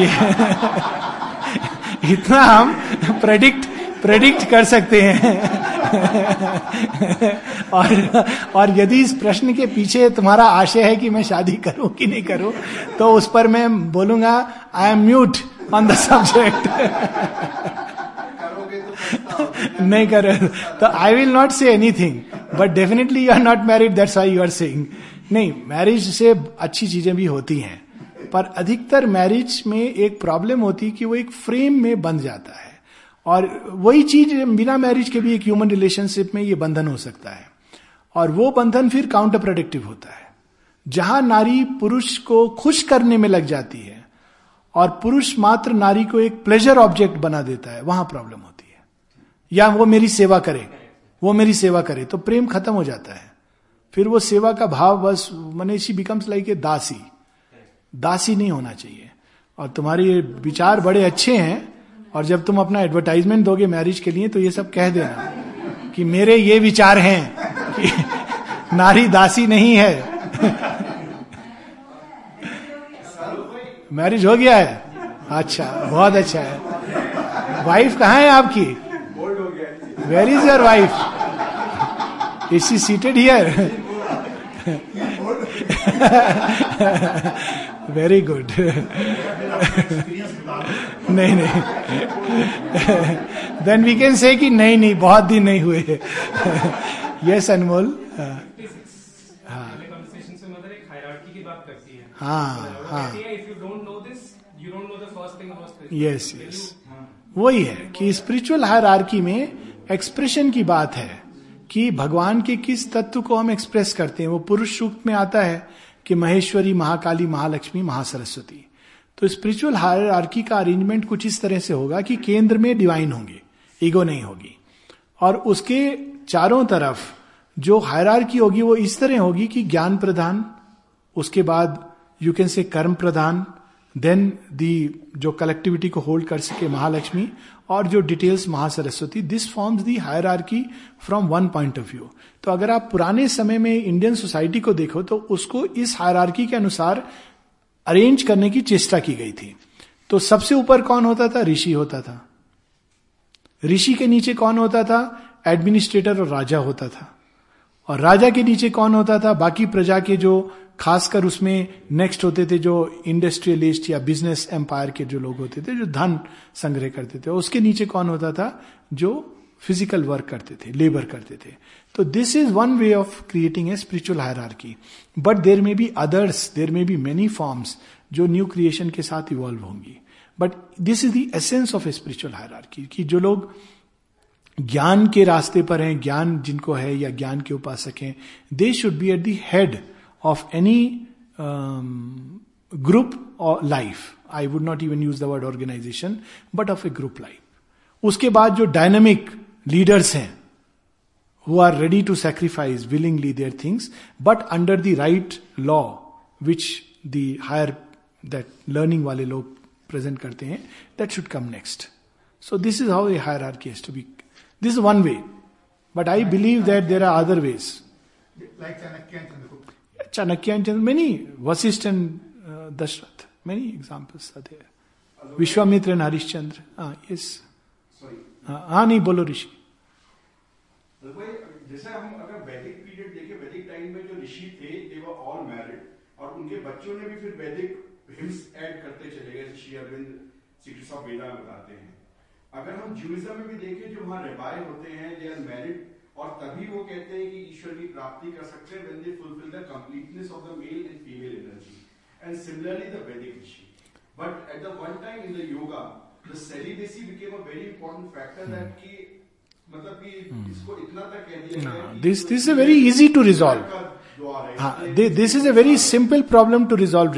ये [laughs] इतना हम प्रेडिक्ट प्रेडिक्ट कर सकते हैं। और और यदि इस प्रश्न के पीछे तुम्हारा आशय है कि मैं शादी करूँ कि नहीं करूँ तो उस पर मैं बोलूँगा I am mute on the subject. [laughs] नहीं कर रहे तो I will not say anything but definitely you are not married that's why you are saying नहीं मैरिज से अच्छी चीज़ें भी होती हैं, पर अधिकतर मैरिज में एक प्रॉब्लम होती है कि वो एक फ्रेम में बंध जाता है। और वही चीज़ बिना मैरिज के भी एक ह्यूमन रिलेशनशिप में ये बंधन हो सकता है। और वो बंधन फिर काउंटर प्रोडक्टिव होता है। जहाँ नारी पुरुष को खुश करने में लग जाती है, और पुरुष मात्र नारी को एक प्लेजर ऑब्जेक्ट बना देता है, वहाँ प्रॉब्लम होती है। या वो मेरी सेवा करे, वो मेरी सेवा करे तो प्रेम खत्म हो जाता है। फिर वो सेवा का भाव बस, मने शी बिकम्स लाइक ए दासी। दासी नहीं होना चाहिए। और तुम्हारे विचार बड़े अच्छे हैं, और जब तुम अपना एडवर्टाइजमेंट दोगे मैरिज के लिए तो ये सब कह देना कि मेरे ये विचार हैं कि नारी दासी नहीं है। मैरिज हो गया है? अच्छा बहुत अच्छा है। वाइफ कहाँ है आपकी? Where is your wife is she seated here very good नहीं नहीं. देन वी कैन से कि नहीं नहीं, बहुत दिन नहीं हुए. यस अनमोल. से है हाँ. यस यस वही है कि स्पिरिचुअल हायरार्की में एक्सप्रेशन की बात है कि भगवान के किस तत्व को हम एक्सप्रेस करते हैं? वो पुरुष सूक्त में आता है कि महेश्वरी, महाकाली, महालक्ष्मी, महासरस्वती। तो स्पिरिचुअल हायरार्की का अरेंजमेंट कुछ इस तरह से होगा कि केंद्र में डिवाइन होंगे ईगो नहीं होगी। और उसके चारों तरफ़ जो हायरार्की होगी, वो इस तरह होगी कि ज्ञान प्रधान, उसके बाद यू कैन से कर्म प्रधान देन दी जो कलेक्टिविटी को होल्ड कर सके महालक्ष्मी और जो details Mahasaraswati this forms the hierarchy from one point of view तो अगर आप पुराने समय में इंडियन सोसाइटी को देखो तो उसको इस हायरार्की के अनुसार अरेंज करने की चेष्टा की गई थी। तो सबसे ऊपर कौन होता था? ऋषि होता था। ऋषि के नीचे कौन होता था? एडमिनिस्ट्रेटर और राजा होता था। और राजा के नीचे कौन होता था? बाकी प्रजा के जो, खासकर उसमें नेक्स्ट होते थे जो इंडस्ट्रियलिस्ट या बिज़नेस एम्पायर के जो लोग होते थे, जो धन संग्रह करते थे, उसके नीचे कौन होता था? जो फ़िज़िकल वर्क करते थे लेबर करते थे। तो this is one way of creating a spiritual hierarchy but there may be others there may be many forms जो न्यू क्रिएशन के साथ इवॉल्व होंगी। But this is the essence of a spiritual hierarchy कि जो लोग ज्ञान के रास्ते पर हैं, ज्ञान जिनको है या ज्ञान के उपासक हैं they should be at the head of any group or life I would not even use the word organisation but of a group life उसके बाद जो डायनेमिक लीडर्स हैं who are ready to sacrifice willingly their things but under the right law which the higher that learning वाले लोग present करते हैं that should come next so this is how a hierarchies to be this is one way but I believe that there are other ways Like Chanakya and Chandragupta. Chanakya and Chandra, many, Vasisht and uh, Dashrath, many examples are there. Vishwamitra and Harishchandra. Ah, yes. Sorry हाँ हाँ, नहीं बोलो ऋषि तो जैसे हम अगर वैदिक period देखें वैदिक टाइम में जो ऋषि थे दे वर ऑल मैरिड और उनके बच्चों ने भी फिर वैदिक हिम्स ऐड करते चले गए श्री अरविंद सीक्रेट्स ऑफ़ वेदा बताते हैं अगर हम जूइज्म में भी देखें जो वहाँ रेबाय होते हैं दे आर मैरिड और तभी वो कहते हैं कि ईश्वर की प्राप्ति कर सकते हैं when they fulfil the completeness of the male and female energy and similarly the Vedic rishi but at the one time in the yoga the celibacy became a very important factor that कि मतलब कि इसको इतना तक कह दिया गया कि this this is a very easy to resolve. का द्वार है। हाँ, they- this is a very simple problem to resolve,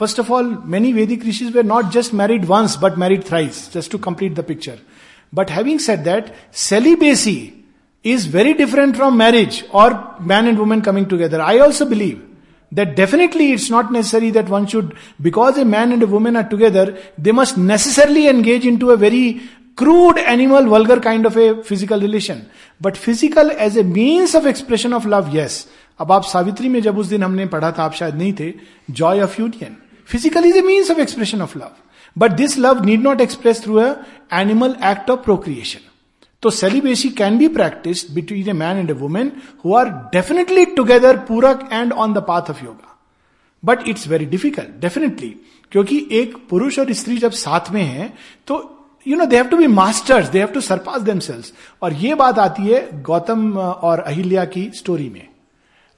Rishi. I'll tell you this problem people ask. First of all, many Vedic rishis were not just married once, but married thrice, just to complete the picture. But having said that, celibacy is very different from marriage or man and woman coming together. I also believe that definitely it's not necessary that one should, because a man and a woman are together, they must necessarily engage into a very crude animal vulgar kind of a physical relation but physical as a means of expression of love yes अब आप सावित्री में जब उस दिन हमने पढ़ा था आप शायद नहीं थे joy of union physical is a means of expression of love but this love need not express through a animal act of procreation तो celibacy can be practice between a man and a women who are definitely together पूरक and on the path of yoga but it's very difficult definitely क्योंकि एक पुरुष और स्त्री जब साथ में हैं तो you know they have to be masters they have to surpass themselves और ये बात आती है गौतम और अहिल्या की स्टोरी में.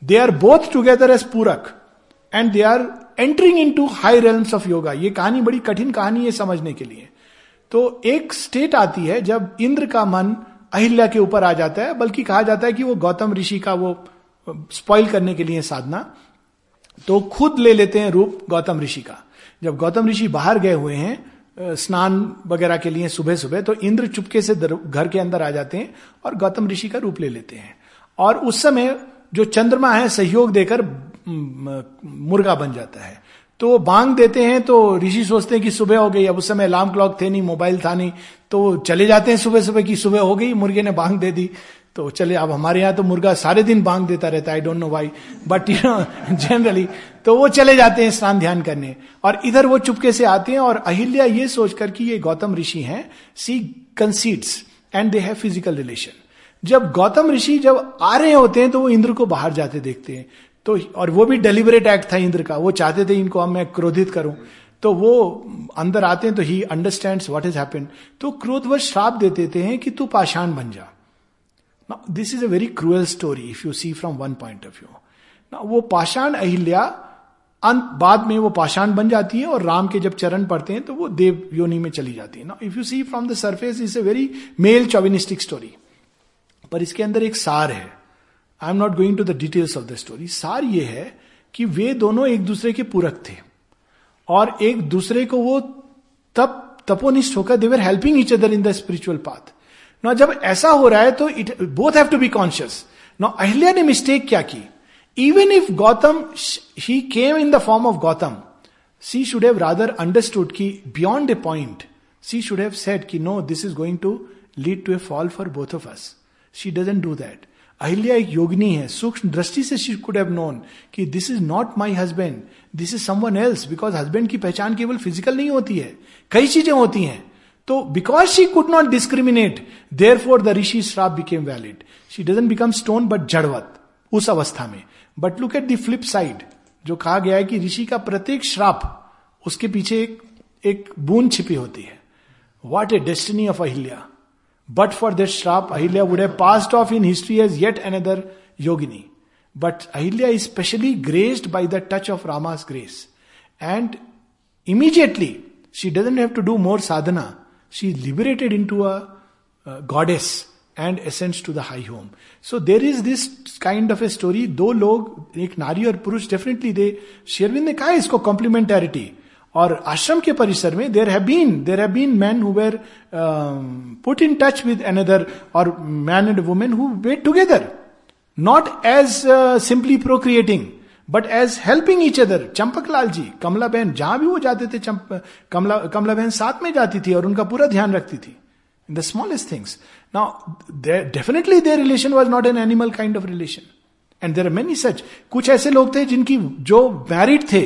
They are both together as पूरक. And they are entering into high realms of yoga ये कहानी बड़ी कठिन कहानी है समझने के लिए। तो एक स्टेट आती है जब इंद्र का मन अहिल्या के ऊपर आ जाता है, बल्कि कहा जाता है कि वो गौतम ऋषि का वो स्पॉइल करने के लिए साधना। तो खुद ले लेते हैं रूप गौतम ऋषि का। जब गौतम ऋषि बाहर गए हुए हैं स्नान वगैरह के लिए सुबह सुबह तो इंद्र चुपके से घर के अंदर आ जाते हैं और गौतम ऋषि का रूप ले लेते हैं। और उस समय जो चंद्रमा है, सहयोग देकर मुर्गा बन जाता है। तो बांग देते हैं तो ऋषि सोचते हैं कि सुबह हो गई, अब उस समय अलार्म क्लॉक थे नहीं मोबाइल था नहीं तो चले जाते हैं सुबह सुबह की सुबह हो गई, मुर्गे ने बांग दे दी। तो चले, अब हमारे यहाँ तो मुर्गा सारे दिन बांग देता रहता है I don't know why but you know generally तो वो चले जाते हैं स्नान ध्यान करने। और इधर वो चुपके से आते हैं, और अहिल्या ये सोचकर कि ये गौतम ऋषि हैं she concedes and they have physical relation जब गौतम ऋषि जब आ रहे होते हैं तो वो इंद्र को बाहर जाते देखते हैं। तो और वो भी डेलिबरेट एक्ट था इंद्र का। वो चाहते थे इनको अब मैं क्रोधित करूँ। तो वो अंदर आते हैं तो he understand what is happen तो क्रोधवश श्राप दे देते हैं कि तू पाषाण बन जा। This is a very cruel story if you see from one point of view ना वो पाषाण अहिल्या, अंत बाद में वो पाषाण बन जाती है और राम के जब चरण पड़ते हैं तो वो देव योनि में चली जाती है। ना if you see from the surface is a very male chauvinistic story पर इसके अंदर एक सार है। I am not going to the details of the story सार ये है कि वे दोनों एक दूसरे के पूरक थे। और एक दूसरे को वो तप, तपोनिष्ठ होकर they were helping each other in the spiritual path ना जब ऐसा हो रहा है तो it both have to be conscious ना अहिल्या ने मिस्टेक क्या की? Even if Gautam he came in the form of Gautam she should have rather understood की beyond a point she should have said कि no this is going to lead to a fall for both of us she doesn't do that Ahilya एक योगिनी है, सूक्ष्म दृष्टि से she could have known कि this is not my husband this is someone else because husband की पहचान केवल फ़िज़िकल नहीं होती है, कई चीज़ें होती हैं। तो because she could not discriminate therefore the rishi shrap became valid she doesn't become stone but जड़वत उस अवस्था में। But look at the flip side जो कहा गया है कि ऋषि का प्रत्येक श्राप उसके पीछे एक एक बूंद छिपी होती है। What a destiny of Ahilya. but for this shraap Ahilya would have passed off in history as yet another yogini but Ahilya is specially graced by the touch of Rama's grace and immediately she doesn't have to do more sadhana she is liberated into a, a goddess and essence to the high home so there is this kind of a story दो लोग एक नारी और पुरुष definitely they शेरविंद ने कहा इसको कॉम्प्लीमेंटैरिटी और आश्रम के परिसर में there have been there have been man who were put in touch with another और man and women who wed together not as simply procreating but as helping each other Champak Lal ji Kamla Behn जहाँ भी वो जाते थे, चंप, कमला कमला बहन साथ में जाती थी और उनका पूरा ध्यान रखती थी. In the smallest things now definitely their relation was not an animal kind of relation and there are many such कुछ ऐसे लोग थे जिनकी जो मैरिड थे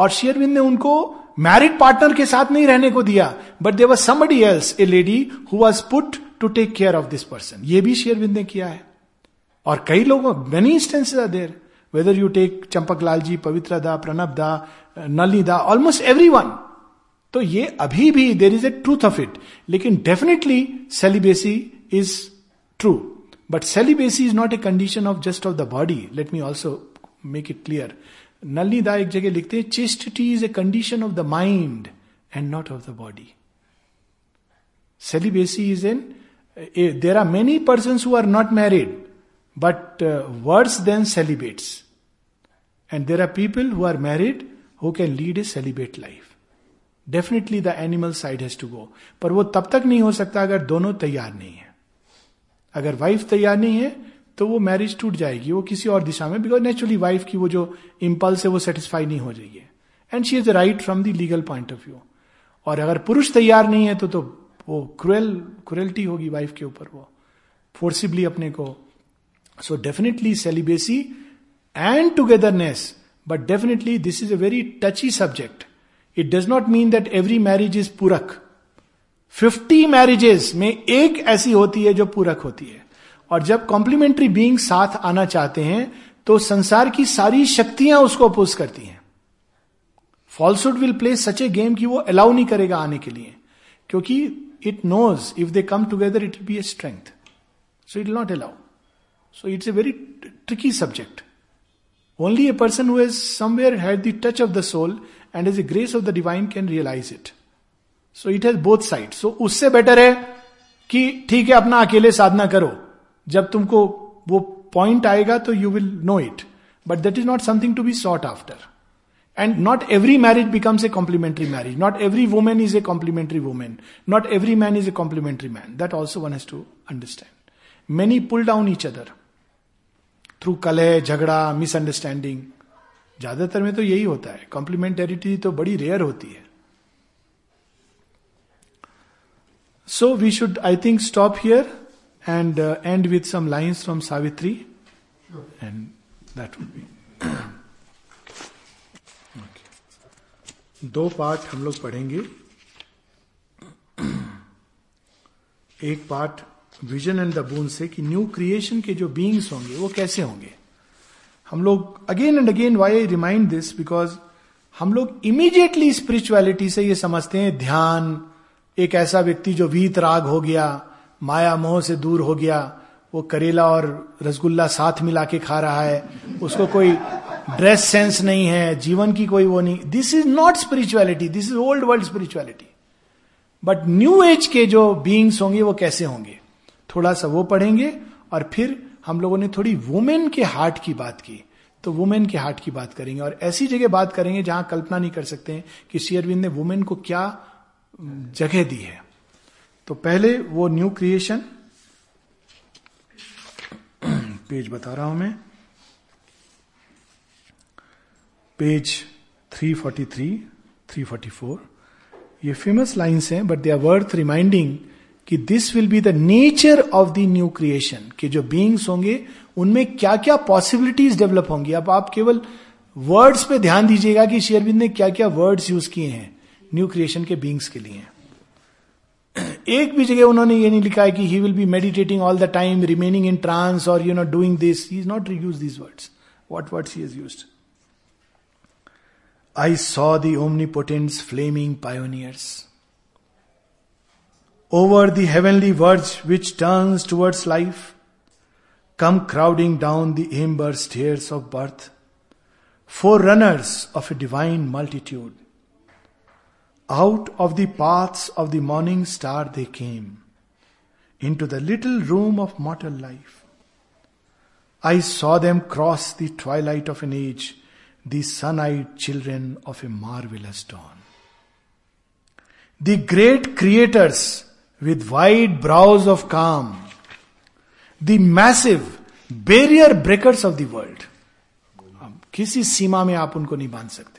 और शेयरविंद ने उनको मैरिड पार्टनर के साथ नहीं रहने को दिया but there was somebody else a lady who was put to take care of this person ये भी शेयरविंद ने किया है। और कई लोगों many instances are there whether you take Champak Lal ji, Pavitra da, Pranab दा, Nolini da almost every one तो ये अभी भी there is a truth of it लेकिन definitely celibacy is true but celibacy is not a condition of just of the body let me also make it clear Nalini da एक जगह लिखते हैं chastity is a condition of the mind and not of the body celibacy is an there are many person who are not married but uh, then than and there are people who are married who can lead a a life definitely the animal side has to go पर वो तब तक नहीं हो सकता अगर दोनों तैयार नहीं है। अगर वाइफ तैयार नहीं है तो वो मैरिज टूट जाएगी वो किसी और दिशा में बिकॉज़ नेचुरली वाइफ की वो जो इम्पल्स है वो सेटिस्फाई नहीं हो जाएगी। And she is right from the legal point of view और अगर पुरुष तैयार नहीं है तो तो वो क्रुएल क्रुएल्टी होगी वाइफ के ऊपर वो। फोर्सिबली अपने को। सो डेफिनेटली celibacy एंड togetherness, but definitely this is a very touchy subject. It does not mean that every marriage is purak. 50 marriages में एक ऐसी होती है जो पूरक होती है। और जब कॉम्प्लीमेंट्री बींग साथ आना चाहते हैं तो संसार की सारी शक्तियाँ उसको अपोज करती हैं। Falsehood will play such a game कि वो अलाउ नहीं करेगा आने के लिए। क्योंकि it knows if they come together it be a strength so it not allow so it's a very tricky subject only a person whose somewhere had the touch of the soul and is a grace of the divine can realise it so it has both side so उससे better है कि ठीक है, अपना अकेले साधना करो। जब तुमको वो पॉइंट आएगा तो you will know it but that is not something to be sought after and not every marriage becomes a complementary marriage not every women is a complementary women not every man is a complementary man that also one has to understand many pull down each other through कलह झगड़ा misunderstanding ज़्यादातर में तो यही होता है। Complementarity तो बड़ी रेयर होती है। So we should I think stop here and end with some lines from Savitri and that would be two part हम लोग पढ़ेंगे। एक part vision and the boon से कि न्यू क्रिएशन के जो बींग्स होंगे वो कैसे होंगे। हम लोग again and again why I remind this because हम लोग इमीडिएटली स्पिरिचुअलिटी से ये समझते हैं ध्यान एक ऐसा व्यक्ति जो वीत राग हो गया माया मोह से दूर हो गया। वो करेला और रसगुल्ला साथ मिला के खा रहा है। उसको कोई ड्रेस सेंस नहीं है, जीवन की कोई वो नहीं। This is not spirituality this is old world spirituality but new age के जो बींग्स होंगे, वो कैसे होंगे? थोड़ा सा वो पढ़ेंगे और फिर हम लोगों ने थोड़ी वुमेन के हार्ट की बात की। तो वुमेन के हार्ट की बात करेंगे और ऐसी जगह बात करेंगे जहाँ कल्पना नहीं कर सकते हैं कि शेयरविंद ने वुमेन को क्या जगह दी है। तो पहले वो न्यू क्रिएशन पेज बता रहा हूँ मैं। पेज 343, 344 ये फ़ेमस लाइंस हैं but they are worth reminding कि this will be the nature of the new creation के जो बींग्स होंगे उनमें क्या क्या पॉसिबिलिटीज डेवलप होंगी। अब आप केवल वर्ड्स पे ध्यान दीजिएगा कि शेयरबिंद ने क्या क्या वर्ड्स यूज़ किए हैं न्यू क्रिएशन के बींग्स के लिए। एक भी जगह उन्होंने ये नहीं लिखा है कि he will be meditating all the time remaining in trance और you know doing this he is not to use this words what words he is use I saw the omnipotent's flaming pioneers over the heavenly words which turns towards life come crowding down the ambers stairs of birth forerunners of a divine multitude Out of the paths of the morning star they came, into the little room of mortal life. I saw them cross the twilight of an age the sun eyed children of a marvelous dawn. The great creators with wide brows of calm, the massive barrier breakers of the world. किसी सीमा में आप उनको नहीं बांध सकते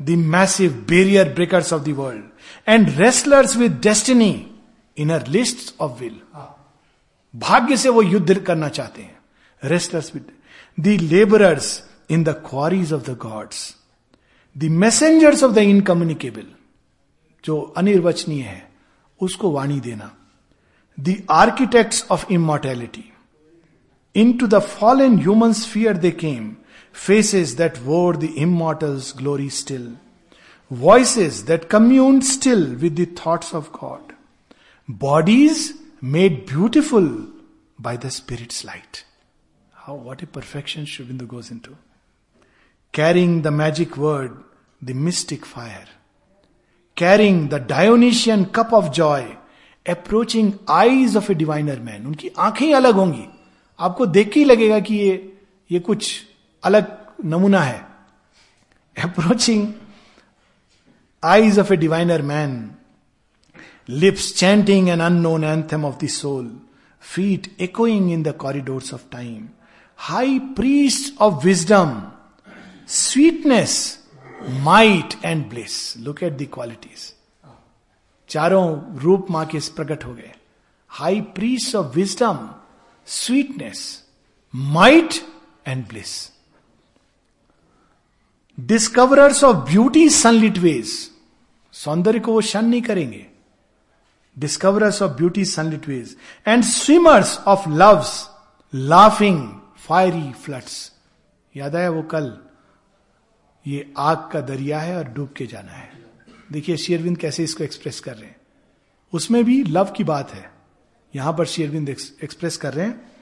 the massive barrier breakers of the world and wrestlers with destiny in her list of will भाग्य से वो युद्ध करना चाहते हैं wrestlers with the labourers in the quarries of the gods. The messengers of the incommunicable, जो अनिर्वचनीय है उसको वाणी देना the architects of immortality into the fallen human sphere they came faces that wore the immortal's glory still, voices that communed still with the thoughts of God, bodies made beautiful by the Spirit's light. How, what a perfection Sri Aurobindo goes into carrying the magic word, the mystic fire, carrying the Dionysian cup of joy, approaching eyes of a diviner man उनकी आंखें अलग होंगी आपको देख के ही लगेगा कि ये ये कुछ अलग नमूना है। Approaching eyes of a diviner man lips chanting an unknown anthem of the soul feet echoing in the corridors of time high priest of wisdom sweetness might and bliss look at the qualities चारों रूप माँ के प्रकट हो गए। High priest of wisdom sweetness might and bliss discoverers of beauty sunlit ways सौंदर्य को वो शन नहीं करेंगे। Discoverers of beauty sunlit ways and swimmers of love's laughing fiery floods याद आया वो कल? ये आग का दरिया है और डूब के जाना है। देखिए, शेरविंद कैसे इसको एक्सप्रेस कर रहे हैं। उसमें भी लव की बात है। यहाँ पर शेरविंद एक्सप्रेस कर रहे हैं।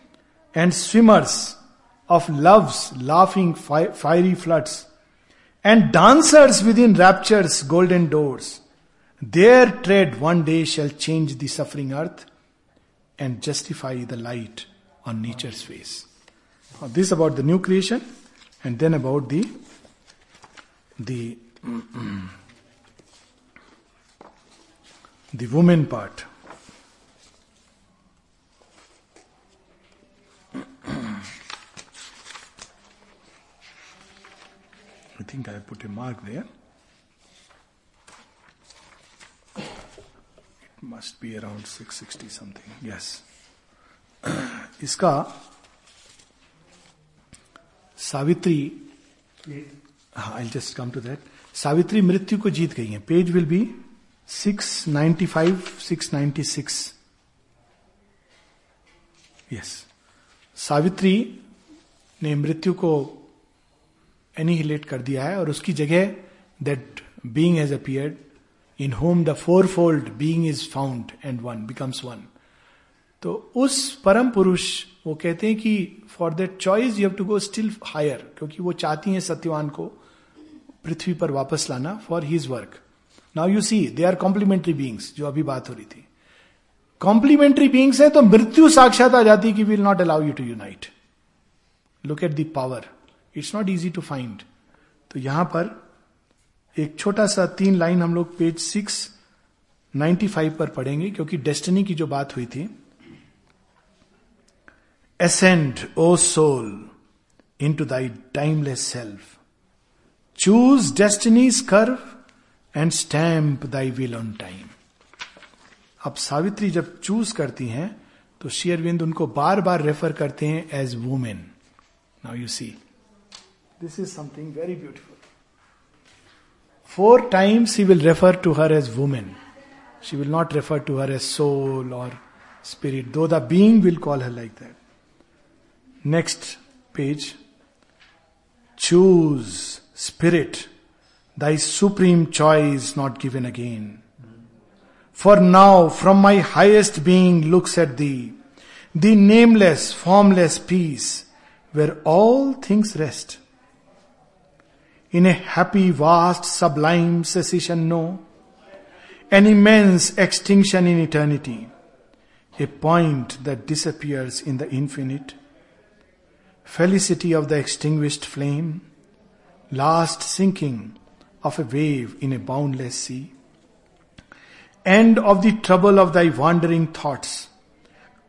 And swimmers of love's laughing fiery floods and dancers within rapture's golden doors. Their tread one day shall change the suffering earth and justify the light on nature's face. Now this about the new creation, and then about the the [clears throat] the woman part. I think I put a mark there. It must be around 660 something. Yes. [clears throat] इसका Savitri I just come to that Savitri मृत्यु को जीत गई है page will be six ninety five six ninety six yes Savitri ने मृत्यु को annihilate कर दिया है और उसकी जगह that being has appeared in whom the fourfold being is found and one becomes one तो उस परम पुरुष, वो कहते हैं कि for that choice you have to go still higher क्योंकि वो चाहती हैं सत्यवान को पृथ्वी पर वापस लाना for his work now you see they are complementary beings जो अभी बात हो रही थी। कॉम्प्लीमेंट्री बींग्स है तो मृत्यु साक्षात आ जाती है कि will not allow you to unite look at the power it's not easy to find तो यहाँ पर एक छोटा सा तीन लाइन हम लोग पेज सिक्स नाइन्टी फाइव पर पढ़ेंगे, क्योंकि डेस्टिनी की जो बात हुई थी। Ascend O soul into thy timeless self choose destiny's curve and stamp thy will on time अब सावित्री जब चूज़ करती हैं तो शेयरविंद उनको बार बार रेफर करते हैं as women now you see This is something very beautiful. Four times he will refer to her as woman. She will not refer to her as soul or spirit, though the being will call her like that. Next page. Choose, spirit, thy supreme choice not given again. For now, from my highest being looks at thee, the nameless, formless peace, where all things rest in a happy, vast, sublime cessation, no. An immense extinction in eternity. A point that disappears in the infinite. Felicity of the extinguished flame. Last sinking of a wave in a boundless sea. End of the trouble of thy wandering thoughts.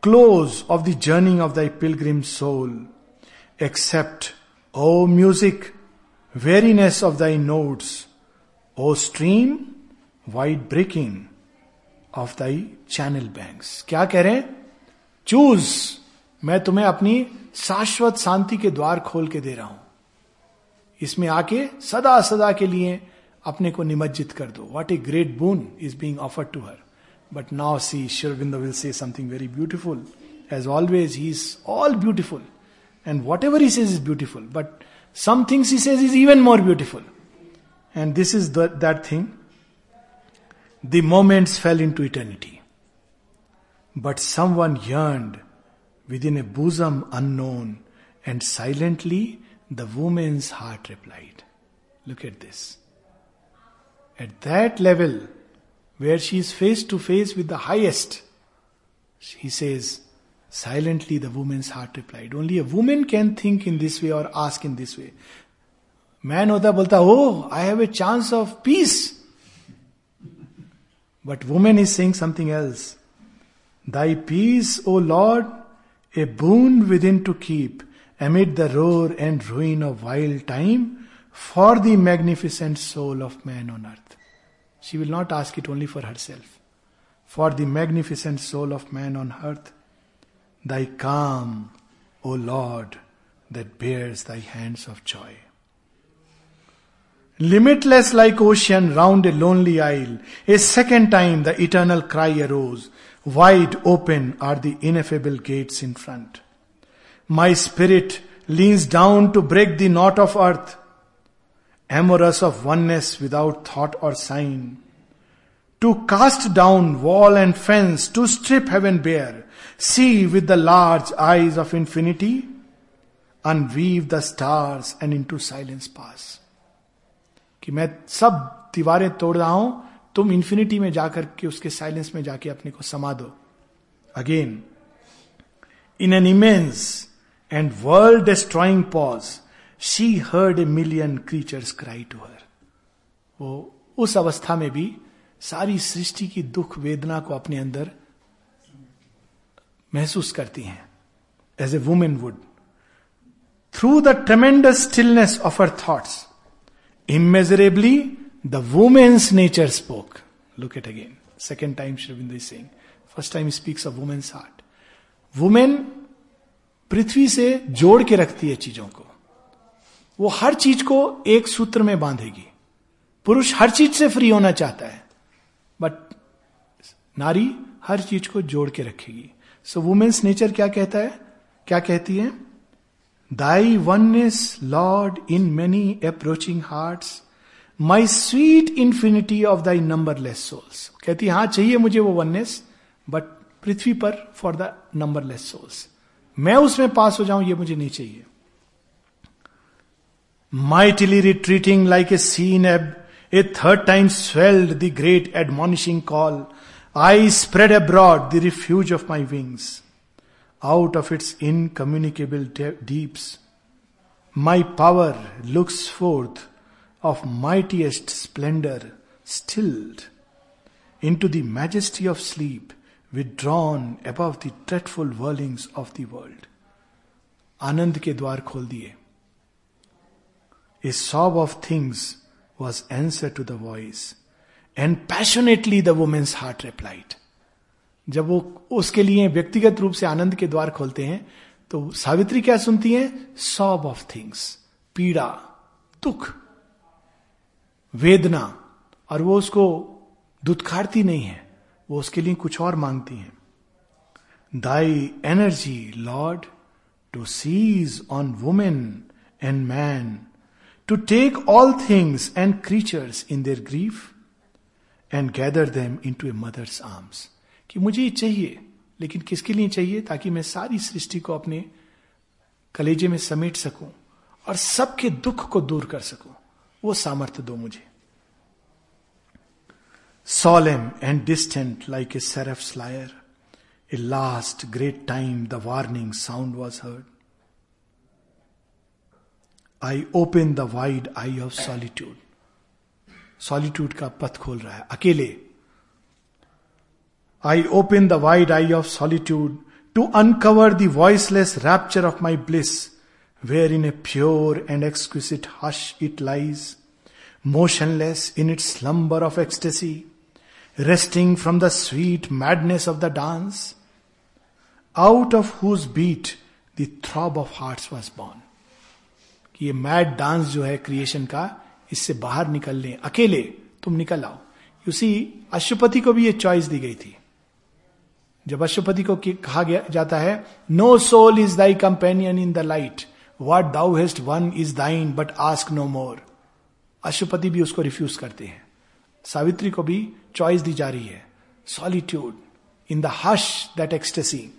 Close of the journey of thy pilgrim soul. Except, O music, weariness of thy notes, O stream, wide breaking of thy channel banks क्या कह रहे हैं? Choose मैं तुम्हें अपनी शाश्वत शांति के द्वार खोल के दे रहा हूँ। इसमें आके सदा सदा के लिए अपने को निमज्जित कर दो। What a great boon is being offer to her but now see Sri Aurobindo will say something very beautiful as always he is all beautiful and whatever says is beautiful but Some things he says is even more beautiful. And this is the, that thing. The moments fell into eternity. But someone yearned within a bosom unknown, and silently the woman's heart replied. Look at this. At that level, where she is face to face with the highest, he says, Silently, the woman's heart replied, Only a woman can think in this way or ask in this way. Man hota Bulta. Oh, I have a chance of peace. But woman is saying something else. Thy peace, O Lord, a boon within to keep amid the roar and ruin of wild time for the magnificent soul of man on earth. She will not ask it only for herself. For the magnificent soul of man on earth thy calm, O Lord, that bears thy hands of joy. Limitless like ocean round a lonely isle, a second time the eternal cry arose. Wide open are the ineffable gates in front. My spirit leans down to break the knot of earth, amorous of oneness without thought or sign. To cast down wall and fence to strip heaven bare see with the large eyes of infinity weave the stars and into silence pass कि मैं सब दीवारें तोड़ रहा हूँ, तुम infinity में जाकर के उसके साइलेंस में जाके अपने को समा दो। Again in an immense and world destroying pause she heard a million creatures cry to her वो उस अवस्था में भी सारी सृष्टि की दुख वेदना को अपने अंदर महसूस करती हैं। As a woman would through the tremendous stillness of our thought immeasurably the woman's nature spoke look at again second time Shivind Singh first time speaks a woman's heart woman पृथ्वी से जोड़ के रखती है चीज़ों को। वो हर चीज़ को एक सूत्र में बांधेगी। पुरुष हर चीज़ से फ्री होना चाहता है। बट नारी हर चीज़ को जोड़ के रखेगी। सो वुमेन्स नेचर क्या कहता है? क्या कहती है? Thy oneness, lord in many approaching heart my sweet infinity of thy numberless souls कहती हाँ चाहिए मुझे वो वननेस बट पृथ्वी पर फॉर द नंबरलेस सोल्स मैं उसमें पास हो जाऊँ ये मुझे नहीं चाहिए। Mightily retreating like a sea in ebb A third time swelled the great admonishing call I spread abroad the refuge of my wings out of its incommunicable de- deeps. My power looks forth of mightiest splendor, stilled into the majesty of sleep, withdrawn above the dreadful whirlings of the world. आनंद के द्वार खोल दिए A sob of things was answer to the voice, and passionately the woman's heart replied. जब वो उसके लिए व्यक्तिगत रूप से आनंद के द्वार खोलते हैं तो सावित्री क्या सुनती है? सॉब ऑफ़ थिंग्स पीड़ा दुख वेदना। और वो उसको दुत्कारती नहीं है। वो उसके लिए कुछ और मांगती है। Thy energy lord to seize on woman and man to take all things and creatures in their grief and gather them into a mother's arms कि मुझे ये चाहिए, लेकिन किसके लिए चाहिए ताकि मैं सारी सृष्टि को अपने कलेजे में समेट सकूँ और सबके दुख को दूर कर सकूँ? वो सामर्थ्य दो मुझे। Solemn and distant like a seraph lyre a last great time the warning sound was heard I open the wide eye of solitude. Solitude का पथ खोल रहा है अकेले I open the wide eye of solitude to uncover the voiceless rapture of my bliss where in a pure and exquisite hush it lies motionless in its slumber of ecstasy, resting from the sweet madness of the dance, out of whose beat the throb of hearts was born. कि ये mad dance जो है creation का, इससे बाहर निकल ले अकेले तुम निकल आओ। उसी अशुपति को भी ये चॉइस दी गई थी। जब अशुपति को कहा गया जाता है no soul is thy companion in the light what thou hast won is thine but ask no more अशुपति भी उसको रिफ्यूज करते हैं। सावित्री को भी चॉइस दी जा रही है। Solitude in the hush that ecstasy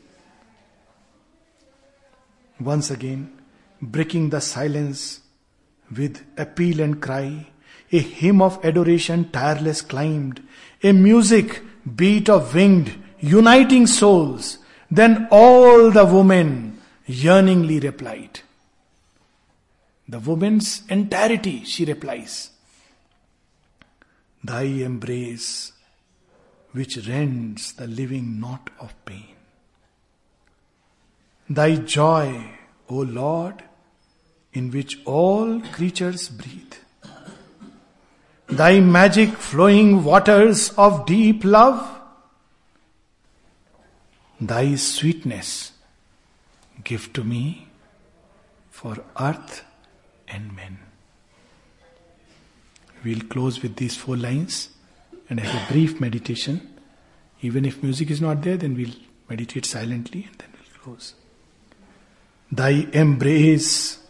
once again breaking the silence with appeal and cry. A hymn of adoration tireless climbed, a music beat of winged, uniting souls. Then all the women yearningly replied. The woman's entirety, she replies. Thy embrace, which rends the living knot of pain. Thy joy, O Lord, in which all creatures breathe. Thy magic flowing waters of deep love, thy sweetness give to me for earth and men. We'll close with these four lines and have a brief meditation. Even if music is not there, then we'll meditate silently and then we'll close. Thy embrace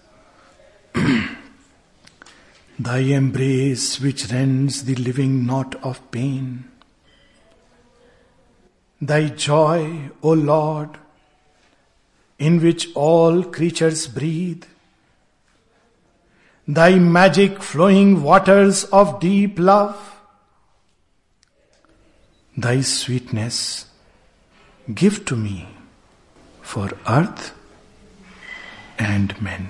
[clears throat] Thy embrace which rends the living knot of pain. Thy joy, O Lord, in which all creatures breathe. Thy magic flowing waters of deep love. Thy sweetness give to me for earth and men.